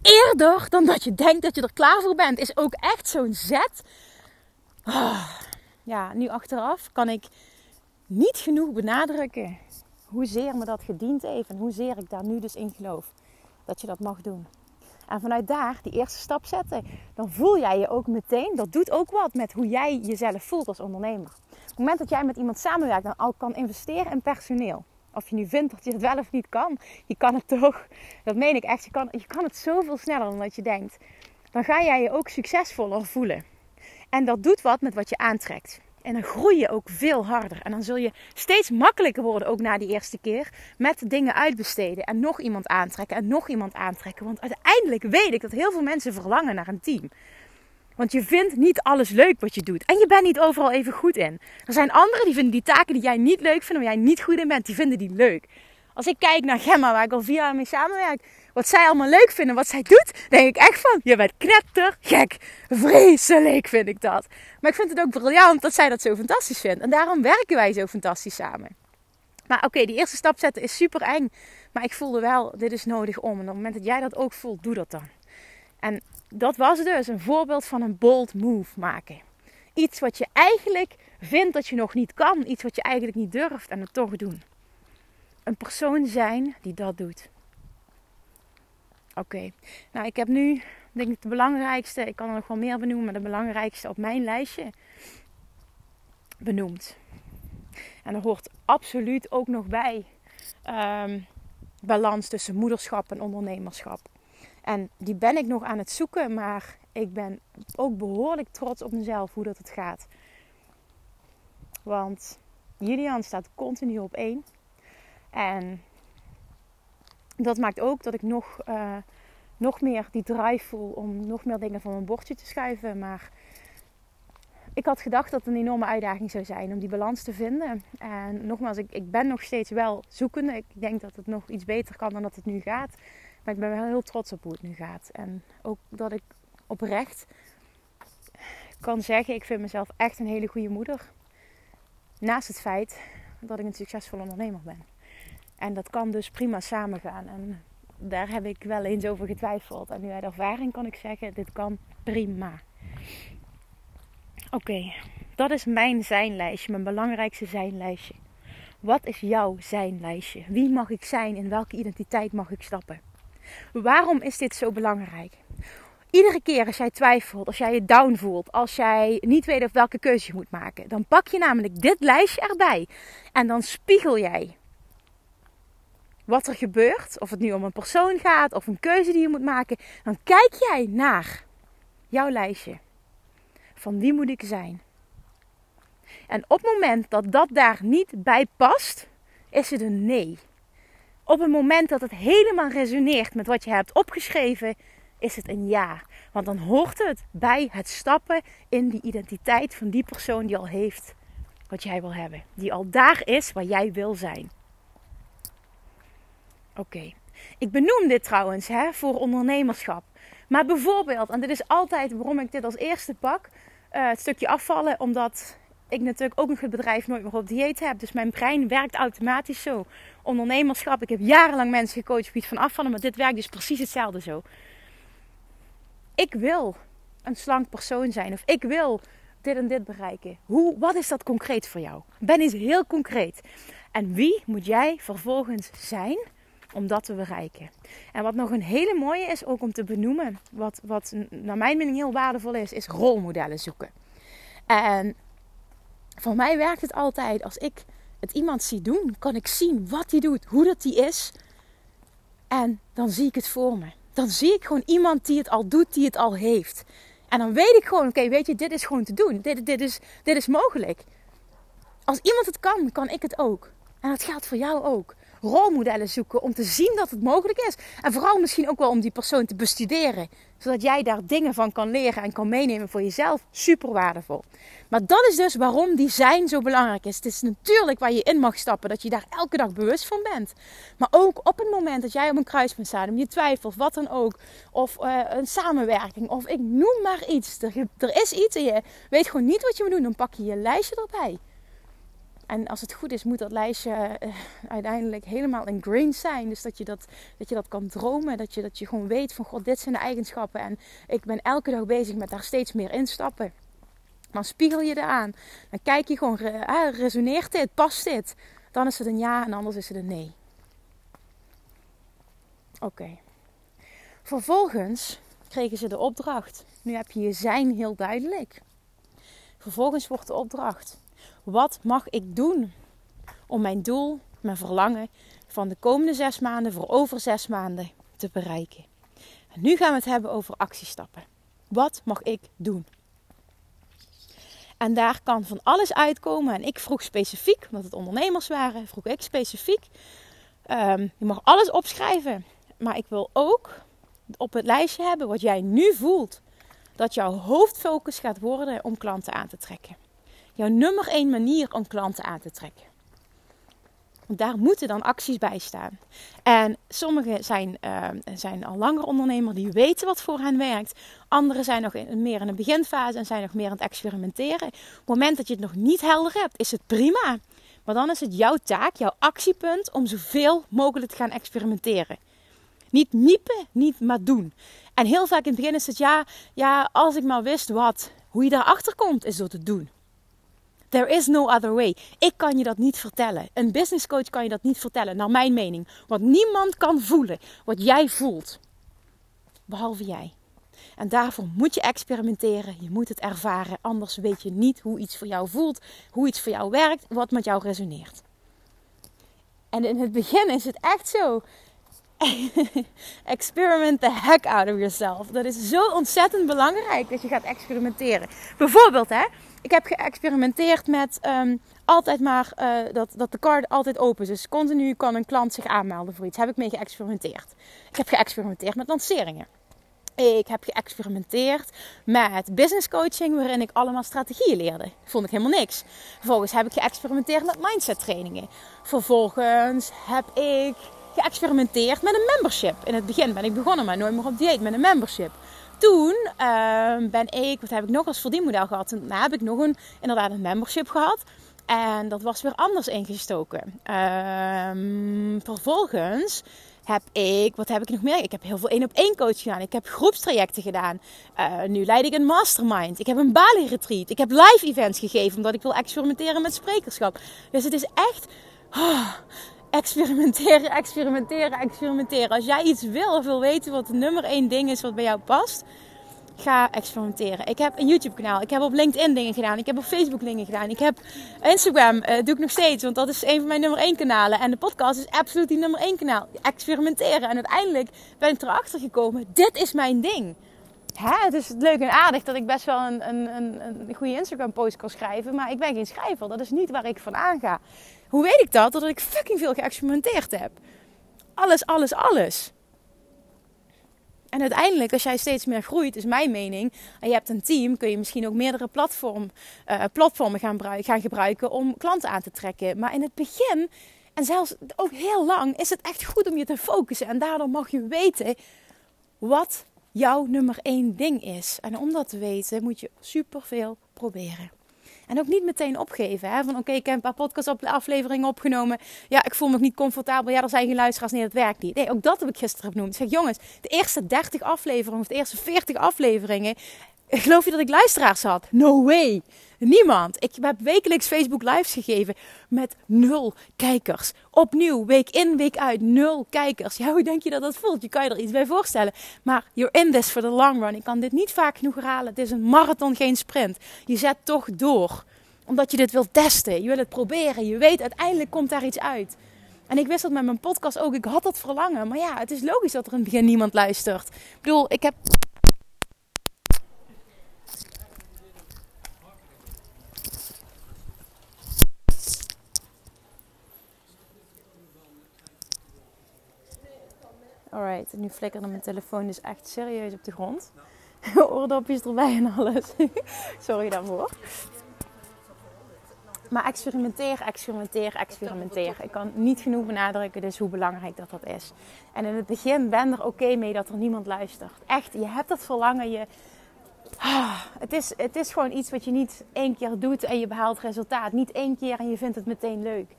eerder dan dat je denkt dat je er klaar voor bent, is ook echt zo'n zet. Oh, ja, nu achteraf kan ik niet genoeg benadrukken hoezeer me dat gediend heeft en hoezeer ik daar nu dus in geloof dat je dat mag doen. En vanuit daar die eerste stap zetten, dan voel jij je ook meteen, dat doet ook wat met hoe jij jezelf voelt als ondernemer. Op het moment dat jij met iemand samenwerkt en al kan investeren in personeel, of je nu vindt dat je het wel of niet kan, je kan het toch. Dat meen ik echt. Je kan, je kan het zoveel sneller dan dat je denkt. Dan ga jij je ook succesvoller voelen. En dat doet wat met wat je aantrekt. En dan groei je ook veel harder. En dan zul je steeds makkelijker worden, ook na die eerste keer, met dingen uitbesteden. En nog iemand aantrekken en nog iemand aantrekken. Want uiteindelijk weet ik dat heel veel mensen verlangen naar een team. Want je vindt niet alles leuk wat je doet. En je bent niet overal even goed in. Er zijn anderen die vinden die taken die jij niet leuk vindt, waar jij niet goed in bent, die vinden die leuk. Als ik kijk naar Gemma, waar ik al vier jaar mee samenwerk, wat zij allemaal leuk vinden, wat zij doet, denk ik echt van, je bent knetter, gek, vreselijk vind ik dat. Maar ik vind het ook briljant dat zij dat zo fantastisch vindt. En daarom werken wij zo fantastisch samen. Maar oké, die eerste stap zetten is super eng. Maar ik voelde wel, dit is nodig om. En op het moment dat jij dat ook voelt, doe dat dan. En dat was dus een voorbeeld van een bold move maken. Iets wat je eigenlijk vindt dat je nog niet kan. Iets wat je eigenlijk niet durft en het toch doen. Een persoon zijn die dat doet. Oké, nou ik heb nu denk ik de belangrijkste, ik kan er nog wel meer benoemen, maar de belangrijkste op mijn lijstje benoemd. En er hoort absoluut ook nog bij ehm, balans tussen moederschap en ondernemerschap. En die ben ik nog aan het zoeken, maar ik ben ook behoorlijk trots op mezelf hoe dat het gaat. Want Julian staat continu op één. En dat maakt ook dat ik nog, uh, nog meer die drive voel om nog meer dingen van mijn bordje te schuiven. Maar ik had gedacht dat het een enorme uitdaging zou zijn om die balans te vinden. En nogmaals, ik, ik ben nog steeds wel zoekende. Ik denk dat het nog iets beter kan dan dat het nu gaat. Maar ik ben wel heel trots op hoe het nu gaat. En ook dat ik oprecht kan zeggen, ik vind mezelf echt een hele goede moeder. Naast het feit dat ik een succesvol ondernemer ben. En dat kan dus prima samengaan. En daar heb ik wel eens over getwijfeld. En nu uit ervaring kan ik zeggen, dit kan prima. Oké, dat is mijn zijnlijstje, mijn belangrijkste zijnlijstje. Wat is jouw zijnlijstje? Wie mag ik zijn? In welke identiteit mag ik stappen? Waarom is dit zo belangrijk? Iedere keer als jij twijfelt, als jij je down voelt, als jij niet weet of welke keuze je moet maken, dan pak je namelijk dit lijstje erbij en dan spiegel jij wat er gebeurt, of het nu om een persoon gaat of een keuze die je moet maken, dan kijk jij naar jouw lijstje. Van wie moet ik zijn? En op het moment dat dat daar niet bij past, is het een nee. Op het moment dat het helemaal resoneert met wat je hebt opgeschreven, is het een ja. Want dan hoort het bij het stappen in die identiteit van die persoon die al heeft wat jij wil hebben. Die al daar is waar jij wil zijn. Oké. Ik benoem dit trouwens hè, voor ondernemerschap. Maar bijvoorbeeld, en dit is altijd waarom ik dit als eerste pak, uh, het stukje afvallen, omdat ik natuurlijk ook nog het bedrijf nooit meer op dieet heb. Dus mijn brein werkt automatisch zo. Ondernemerschap, ik heb jarenlang mensen gecoacht op gebied van afvallen, maar dit werkt dus precies hetzelfde zo. Ik wil een slank persoon zijn of ik wil dit en dit bereiken. Hoe, wat is dat concreet voor jou? Ben eens heel concreet. En wie moet jij vervolgens zijn om dat te bereiken. En wat nog een hele mooie is, ook om te benoemen, wat, wat naar mijn mening heel waardevol is, is rolmodellen zoeken. En voor mij werkt het altijd als ik het iemand zie doen, kan ik zien wat hij doet, hoe dat die is. En dan zie ik het voor me. Dan zie ik gewoon iemand die het al doet, die het al heeft. En dan weet ik gewoon, oké, weet je, dit is gewoon te doen. Dit, dit, is, dit is mogelijk. Als iemand het kan, kan ik het ook. En dat geldt voor jou ook. Rolmodellen zoeken om te zien dat het mogelijk is. En vooral misschien ook wel om die persoon te bestuderen. Zodat jij daar dingen van kan leren en kan meenemen voor jezelf. Super waardevol. Maar dat is dus waarom design zo belangrijk is. Het is natuurlijk waar je in mag stappen. Dat je daar elke dag bewust van bent. Maar ook op het moment dat jij op een kruispunt staat. En je twijfelt, wat dan ook. Of uh, een samenwerking. Of ik noem maar iets. Er, er is iets en je weet gewoon niet wat je moet doen. Dan pak je je lijstje erbij. En als het goed is, moet dat lijstje uh, uiteindelijk helemaal ingrained zijn. Dus dat je dat, dat je dat kan dromen. Dat je, dat je gewoon weet van god, dit zijn de eigenschappen. En ik ben elke dag bezig met daar steeds meer instappen. Dan spiegel je eraan. Dan kijk je gewoon, uh, resoneert dit? Past dit? Dan is het een ja en anders is het een nee. Oké. Vervolgens kregen ze de opdracht. Nu heb je je zijn heel duidelijk. Vervolgens wordt de opdracht wat mag ik doen om mijn doel, mijn verlangen van de komende zes maanden voor over zes maanden te bereiken? En nu gaan we het hebben over actiestappen. Wat mag ik doen? En daar kan van alles uitkomen. En ik vroeg specifiek, omdat het ondernemers waren, vroeg ik specifiek. Um, je mag alles opschrijven. Maar ik wil ook op het lijstje hebben wat jij nu voelt. Dat jouw hoofdfocus gaat worden om klanten aan te trekken jouw nummer één manier om klanten aan te trekken. Daar moeten dan acties bij staan. En sommigen zijn, uh, zijn al langer ondernemer die weten wat voor hen werkt. Anderen zijn nog in, meer in de beginfase en zijn nog meer aan het experimenteren. Op het moment dat je het nog niet helder hebt, is het prima. Maar dan is het jouw taak, jouw actiepunt om zoveel mogelijk te gaan experimenteren. Niet miepen, niet maar doen. En heel vaak in het begin is het ja, ja, als ik maar wist wat. Hoe je daarachter komt, is door te doen. There is no other way. Ik kan je dat niet vertellen. Een business coach kan je dat niet vertellen, naar mijn mening. Want niemand kan voelen wat jij voelt. Behalve jij. En daarvoor moet je experimenteren. Je moet het ervaren. Anders weet je niet hoe iets voor jou voelt, hoe iets voor jou werkt, wat met jou resoneert. En in het begin is het echt zo. Experiment the heck out of yourself. Dat is zo ontzettend belangrijk dat je gaat experimenteren. Bijvoorbeeld, hè, ik heb geëxperimenteerd met um, altijd maar uh, dat, dat de card altijd open is. Dus continu kan een klant zich aanmelden voor iets. Heb ik mee geëxperimenteerd. Ik heb geëxperimenteerd met lanceringen. Ik heb geëxperimenteerd met business coaching, waarin ik allemaal strategieën leerde. Vond ik helemaal niks. Vervolgens heb ik geëxperimenteerd met mindset trainingen. Vervolgens heb ik geëxperimenteerd met een membership. In het begin ben ik begonnen, maar nooit meer op dieet met een membership toen uh, ben ik, wat heb ik nog als verdienmodel gehad? En daarna heb ik nog een, inderdaad een membership gehad. En dat was weer anders ingestoken. Uh, vervolgens heb ik, wat heb ik nog meer? Ik heb heel veel één op één coach gedaan. Ik heb groepstrajecten gedaan. Uh, nu leid ik een mastermind. Ik heb een Bali retreat. Ik heb live events gegeven omdat ik wil experimenteren met sprekerschap. Dus het is echt. Oh, experimenteren, experimenteren, experimenteren. Als jij iets wil of wil weten wat het nummer één ding is wat bij jou past, ga experimenteren. Ik heb een YouTube kanaal. Ik heb op LinkedIn dingen gedaan. Ik heb op Facebook dingen gedaan. Ik heb Instagram, uh, doe ik nog steeds. Want dat is een van mijn nummer één kanalen. En de podcast is absoluut die nummer één kanaal. Experimenteren. En uiteindelijk ben ik erachter gekomen. Dit is mijn ding. Hè? Het is leuk en aardig dat ik best wel een, een, een, een goede Instagram post kan schrijven. Maar ik ben geen schrijver. Dat is niet waar ik van aanga. Hoe weet ik dat? Doordat ik fucking veel geëxperimenteerd heb. Alles, alles, alles. En uiteindelijk, als jij steeds meer groeit, is mijn mening, en je hebt een team, kun je misschien ook meerdere platform, uh, platformen gaan, gaan gebruiken om klanten aan te trekken. Maar in het begin, en zelfs ook heel lang, is het echt goed om je te focussen. En daardoor mag je weten wat jouw nummer één ding is. En om dat te weten, moet je superveel proberen. En ook niet meteen opgeven. Hè? Van oké, ik heb een paar podcastafleveringen opgenomen. Ja, ik voel me niet comfortabel. Ja, er zijn geen luisteraars. Nee, dat werkt niet. Nee, ook dat heb ik gisteren genoemd. Ik zeg jongens, de eerste 30 afleveringen of de eerste 40 afleveringen. Geloof je dat ik luisteraars had? No way. Niemand. Ik heb wekelijks Facebook lives gegeven met nul kijkers. Opnieuw, week in, week uit, nul kijkers. Ja, hoe denk je dat dat voelt? Je kan je er iets bij voorstellen. Maar you're in this for the long run. Ik kan dit niet vaak genoeg herhalen. Het is een marathon, geen sprint. Je zet toch door. Omdat je dit wilt testen. Je wil het proberen. Je weet, uiteindelijk komt daar iets uit. En ik wist dat met mijn podcast ook. Ik had dat verlangen. Maar ja, het is logisch dat er in het begin niemand luistert. Ik bedoel, ik heb echt, nu flikkerde mijn telefoon dus echt serieus op de grond. Oordopjes erbij en alles. Sorry daarvoor. Maar experimenteer, experimenteer, experimenteer. Ik kan niet genoeg benadrukken dus hoe belangrijk dat dat is. En in het begin ben er oké mee dat er niemand luistert. Echt, je hebt dat verlangen. Je, ah, het, is, het is gewoon iets wat je niet één keer doet en je behaalt resultaat. Niet één keer en je vindt het meteen leuk.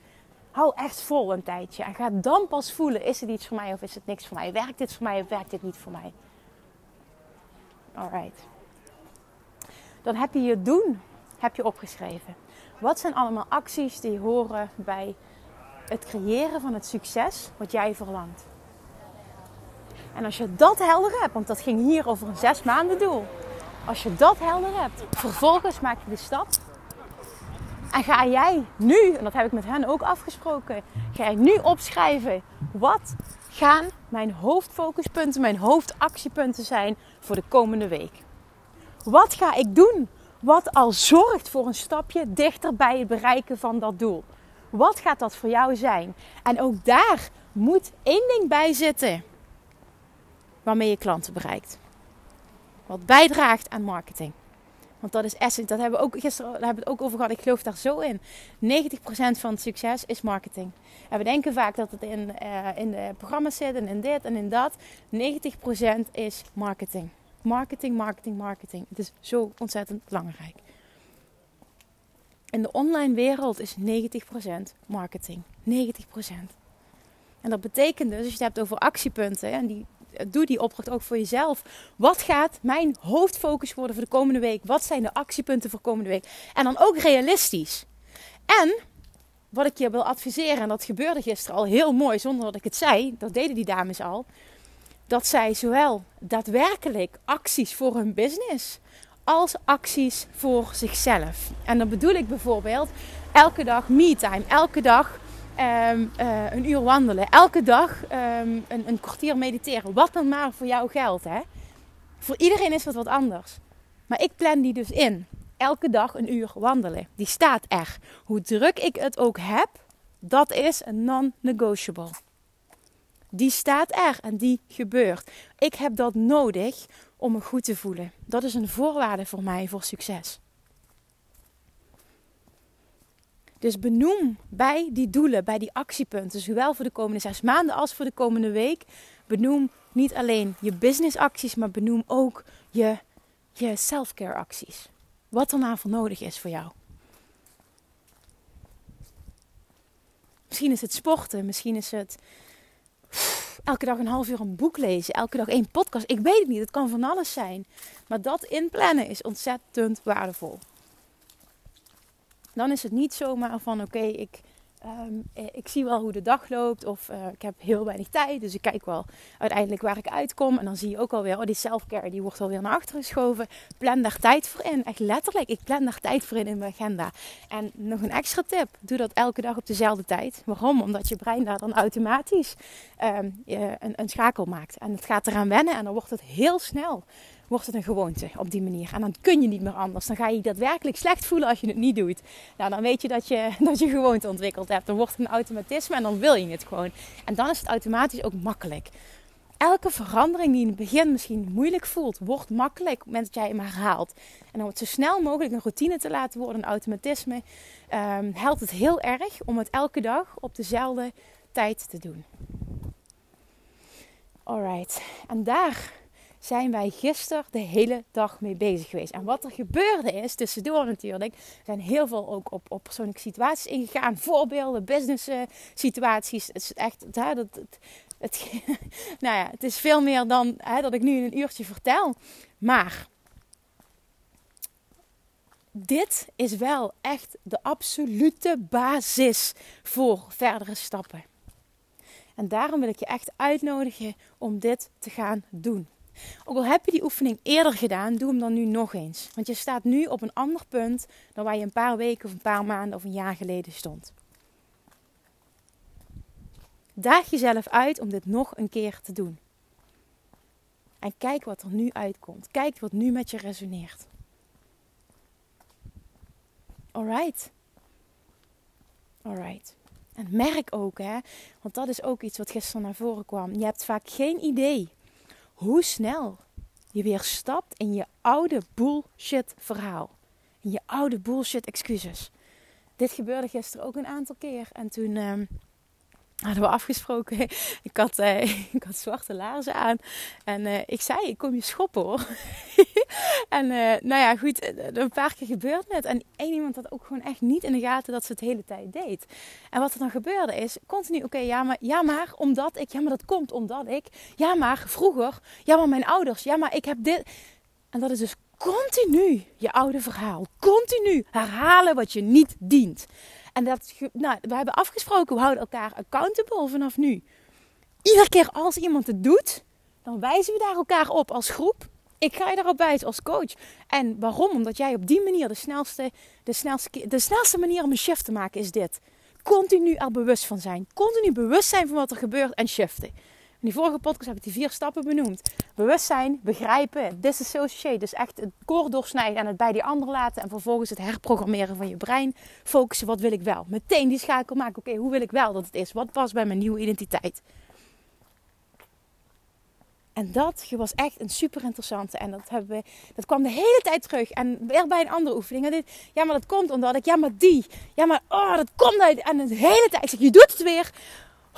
Hou echt vol een tijdje. En ga dan pas voelen, is het iets voor mij of is het niks voor mij? Werkt dit voor mij of werkt dit niet voor mij? Alright. Dan heb je je doen heb je opgeschreven. Wat zijn allemaal acties die horen bij het creëren van het succes wat jij verlangt? En als je dat helder hebt, want dat ging hier over een zes maanden doel. Als je dat helder hebt, vervolgens maak je de stap. En ga jij nu, en dat heb ik met hen ook afgesproken, ga jij nu opschrijven wat gaan mijn hoofdfocuspunten, mijn hoofdactiepunten zijn voor de komende week. Wat ga ik doen wat al zorgt voor een stapje dichter bij het bereiken van dat doel? Wat gaat dat voor jou zijn? En ook daar moet één ding bij zitten waarmee je klanten bereikt. Wat bijdraagt aan marketing. Want dat is essentieel. Dat hebben we ook gisteren daar hebben we het ook over gehad. Ik geloof daar zo in. 90% van het succes is marketing. En we denken vaak dat het in, uh, in de programma's zit en in dit en in dat. 90% is marketing. Marketing, marketing, marketing. Het is zo ontzettend belangrijk. In de online wereld is 90% marketing. 90%. En dat betekent dus, als je het hebt over actiepunten, en die, doe die opdracht ook voor jezelf. Wat gaat mijn hoofdfocus worden voor de komende week? Wat zijn de actiepunten voor de komende week? En dan ook realistisch. En wat ik je wil adviseren, en dat gebeurde gisteren al heel mooi zonder dat ik het zei, dat deden die dames al dat zij zowel daadwerkelijk acties voor hun business als acties voor zichzelf. En dan bedoel ik bijvoorbeeld elke dag me-time, elke dag um, uh, een uur wandelen, elke dag um, een, een, kwartier mediteren. Wat dan maar voor jou geldt. Hè? Voor iedereen is dat wat anders. Maar ik plan die dus in. Elke dag een uur wandelen. Die staat er. Hoe druk ik het ook heb, dat is een non-negotiable. Die staat er en die gebeurt. Ik heb dat nodig om me goed te voelen. Dat is een voorwaarde voor mij voor succes. Dus benoem bij die doelen, bij die actiepunten, zowel voor de komende zes maanden als voor de komende week. Benoem niet alleen je businessacties, maar benoem ook je, je self-care acties. Wat er nou nodig is voor jou. Misschien is het sporten, misschien is het elke dag een half uur een boek lezen, elke dag één podcast. Ik weet het niet, het kan van alles zijn. Maar dat inplannen is ontzettend waardevol. Dan is het niet zomaar van oké, ik Ehm, eh, ik zie wel hoe de dag loopt of uh, ik heb heel weinig tijd. Dus ik kijk wel uiteindelijk waar ik uitkom. En dan zie je ook alweer, oh die selfcare die wordt alweer naar achteren geschoven. Plan daar tijd voor in. Echt letterlijk, ik plan daar tijd voor in in mijn agenda. En nog een extra tip, doe dat elke dag op dezelfde tijd. Waarom? Omdat je brein daar dan automatisch um, een, een schakel maakt. En het gaat eraan wennen en dan wordt het heel snel wordt het een gewoonte op die manier. En dan kun je niet meer anders. Dan ga je je daadwerkelijk slecht voelen als je het niet doet. Nou, dan weet je dat je, dat je gewoonte ontwikkeld hebt. Dan wordt het een automatisme en dan wil je het gewoon. En dan is het automatisch ook makkelijk. Elke verandering die in het begin misschien moeilijk voelt, wordt makkelijk op het moment dat jij hem herhaalt. En om het zo snel mogelijk een routine te laten worden, een automatisme, um, helpt het heel erg om het elke dag op dezelfde tijd te doen. Alright, en daar zijn wij gisteren de hele dag mee bezig geweest. En wat er gebeurde is, tussendoor natuurlijk, zijn heel veel ook op, op persoonlijke situaties ingegaan. Voorbeelden, business uh, situaties. Het is echt, dat, het, het, nou ja, het is veel meer dan hè, dat ik nu in een uurtje vertel. Maar dit is wel echt de absolute basis voor verdere stappen. En daarom wil ik je echt uitnodigen om dit te gaan doen. Ook al heb je die oefening eerder gedaan, doe hem dan nu nog eens. Want je staat nu op een ander punt dan waar je een paar weken of een paar maanden of een jaar geleden stond. Daag jezelf uit om dit nog een keer te doen. En kijk wat er nu uitkomt. Kijk wat nu met je resoneert. Alright. Alright. En merk ook, hè, want dat is ook iets wat gisteren naar voren kwam. Je hebt vaak geen idee hoe snel je weer stapt in je oude bullshit verhaal. In je oude bullshit excuses. Dit gebeurde gisteren ook een aantal keer. En toen ehm, hadden we afgesproken. Ik had, uh, ik had zwarte laarzen aan. En uh, ik zei, ik kom je schoppen hoor. en uh, nou ja, goed, een paar keer gebeurt het. En één iemand had ook gewoon echt niet in de gaten dat ze het hele tijd deed. En wat er dan gebeurde is, continu, oké, ja, maar, ja maar, omdat ik, ja maar dat komt omdat ik, ja maar, vroeger, ja maar mijn ouders, ja maar ik heb dit. En dat is dus continu je oude verhaal. Continu herhalen wat je niet dient. En dat, nou, we hebben afgesproken, we houden elkaar accountable vanaf nu. Iedere keer als iemand het doet, dan wijzen we daar elkaar op als groep. Ik ga je daarop wijzen als coach. En waarom? Omdat jij op die manier de snelste, de snelste, de snelste manier om een shift te maken is dit. Continu er bewust van zijn. Continu bewust zijn van wat er gebeurt en shiften. In die vorige podcast heb ik die vier stappen benoemd. Bewustzijn, begrijpen, disassociate. Dus echt het koord doorsnijden en het bij die ander laten. En vervolgens het herprogrammeren van je brein. Focussen, wat wil ik wel? Meteen die schakel maken. Oké, hoe wil ik wel dat het is? Wat past bij mijn nieuwe identiteit? En dat was echt een super interessante. En dat, hebben we, dat kwam de hele tijd terug. En weer bij een andere oefening. En dit, ja, maar dat komt omdat ik, ja, maar die. Ja, maar oh, dat komt uit. En de hele tijd. Zeg, je doet het weer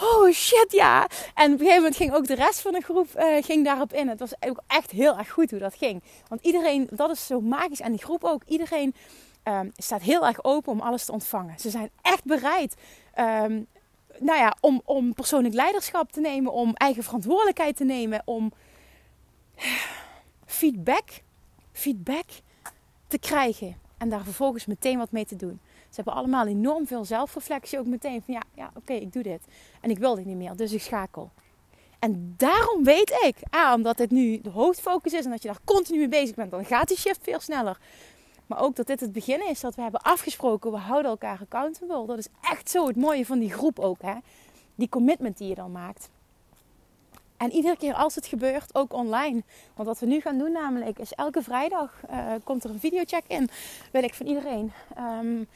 oh shit ja. En op een gegeven moment ging ook de rest van de groep uh, ging daarop in. Het was ook echt heel erg goed hoe dat ging. Want iedereen, dat is zo magisch. En die groep ook, iedereen um, staat heel erg open om alles te ontvangen. Ze zijn echt bereid um, nou ja, om, om persoonlijk leiderschap te nemen, om eigen verantwoordelijkheid te nemen, om feedback, feedback te krijgen. En daar vervolgens meteen wat mee te doen. Ze hebben allemaal enorm veel zelfreflectie ook meteen. Van ja, ja oké, ik doe dit. En ik wil dit niet meer, dus ik schakel. En daarom weet ik, ah, omdat dit nu de hoofdfocus is en dat je daar continu mee bezig bent, dan gaat die shift veel sneller. Maar ook dat dit het begin is, dat we hebben afgesproken, we houden elkaar accountable. Dat is echt zo het mooie van die groep ook, hè. Die commitment die je dan maakt. En iedere keer als het gebeurt, ook online. Want wat we nu gaan doen namelijk, is elke vrijdag uh, komt er een videocheck in. Wil ik van iedereen. Um,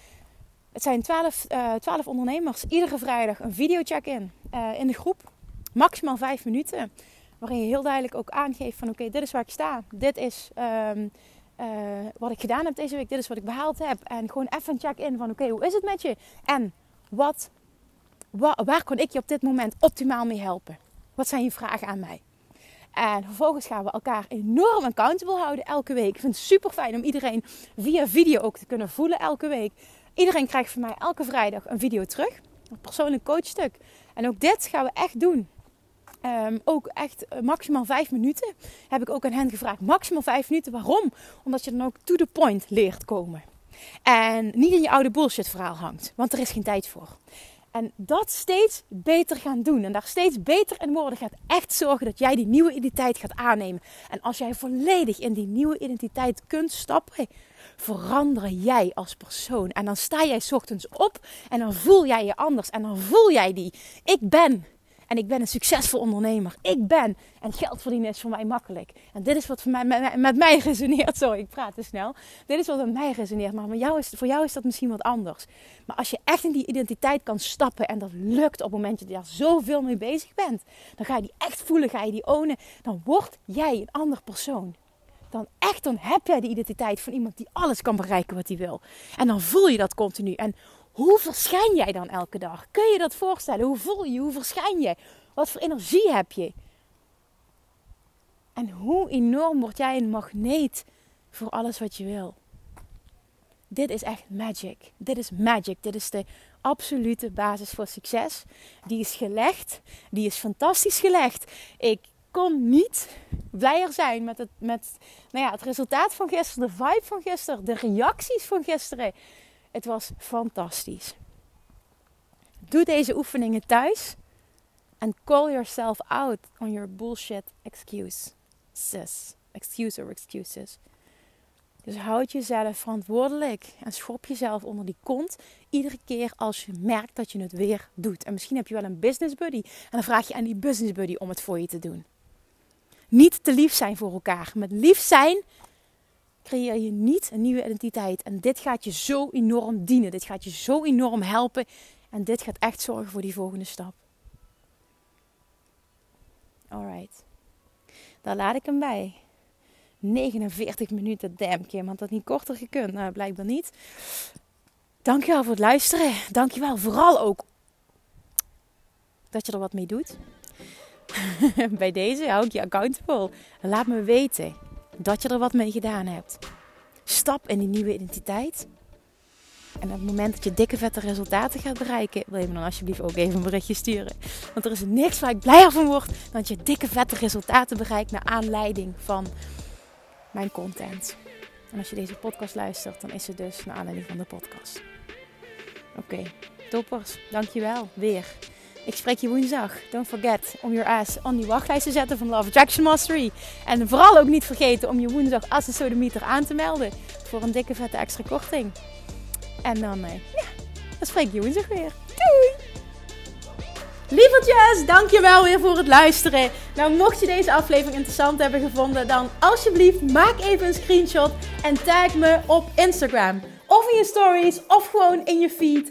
het zijn 12, uh, 12 ondernemers. Iedere vrijdag een videocheck-in uh, in de groep. Maximaal 5 minuten. Waarin je heel duidelijk ook aangeeft van oké, dit is waar ik sta. Dit is um, uh, wat ik gedaan heb deze week. Dit is wat ik behaald heb. En gewoon even een check-in van oké, hoe is het met je? En wat, wa waar kon ik je op dit moment optimaal mee helpen? Wat zijn je vragen aan mij? En vervolgens gaan we elkaar enorm accountable houden elke week. Ik vind het super fijn om iedereen via video ook te kunnen voelen elke week. Iedereen krijgt van mij elke vrijdag een video terug. Een persoonlijk coachstuk. En ook dit gaan we echt doen. Um, ook echt uh, maximaal vijf minuten. Heb ik ook aan hen gevraagd. Maximaal vijf minuten. Waarom? Omdat je dan ook to the point leert komen. En niet in je oude bullshit verhaal hangt. Want er is geen tijd voor. En dat steeds beter gaan doen. En daar steeds beter in worden gaat echt zorgen dat jij die nieuwe identiteit gaat aannemen. En als jij volledig in die nieuwe identiteit kunt stappen, verander jij als persoon. En dan sta jij ochtends op en dan voel jij je anders. En dan voel jij die. Ik ben. En ik ben een succesvol ondernemer. Ik ben. En geld verdienen is voor mij makkelijk. En dit is wat voor mij, met, mij resoneert. Sorry, ik praat te snel. Dit is wat met mij resoneert. Maar jou is, voor jou is dat misschien wat anders. Maar als je echt in die identiteit kan stappen. En dat lukt op het moment dat je daar zoveel mee bezig bent. Dan ga je die echt voelen. Ga je die ownen. Dan word jij een ander persoon dan echt, dan heb jij de identiteit van iemand die alles kan bereiken wat hij wil. En dan voel je dat continu. En hoe verschijn jij dan elke dag? Kun je dat voorstellen? Hoe voel je? Hoe verschijn je? Wat voor energie heb je? En hoe enorm word jij een magneet voor alles wat je wil? Dit is echt magic. Dit is magic. Dit is de absolute basis voor succes. Die is gelegd. Die is fantastisch gelegd. Ik kon niet blijer zijn met het, met, nou ja, het resultaat van gisteren, de vibe van gisteren, de reacties van gisteren. Het was fantastisch. Doe deze oefeningen thuis. En call yourself out on your bullshit excuses. Excuse or excuses. Dus houd jezelf verantwoordelijk en schop jezelf onder die kont iedere keer als je merkt dat je het weer doet. En misschien heb je wel een business buddy en dan vraag je aan die business buddy om het voor je te doen. Niet te lief zijn voor elkaar. Met lief zijn creëer je niet een nieuwe identiteit. En dit gaat je zo enorm dienen. Dit gaat je zo enorm helpen En dit gaat echt zorgen voor die volgende stap. Alright. Daar laat ik hem bij. 49 minuten, damn Kim. Had dat niet korter gekund? Nou, blijkbaar niet. Dankjewel voor het luisteren. Dankjewel vooral ook dat je er wat mee doet. Bij deze hou ik je accountable. Laat me weten dat je er wat mee gedaan hebt. Stap in die nieuwe identiteit. En op het moment dat je dikke vette resultaten gaat bereiken, wil je me dan alsjeblieft ook even een berichtje sturen. Want er is niks waar ik blijer van word dan dat je dikke vette resultaten bereikt naar aanleiding van mijn content. En als je deze podcast luistert, dan is het dus naar aanleiding van de podcast. Oké, toppers. Dankjewel. Weer. Ik spreek je woensdag. Don't forget om your ass on die wachtlijst te zetten van Love Attraction Mastery. En vooral ook niet vergeten om je woensdag als een sodemieter aan te melden. Voor een dikke vette extra korting. En dan, eh, ja, dan spreek je woensdag weer. Doei! Lievertjes, dankjewel weer voor het luisteren. Nou, mocht je deze aflevering interessant hebben gevonden, dan alsjeblieft maak even een screenshot en tag me op Instagram. Of in je stories, of gewoon in je feed.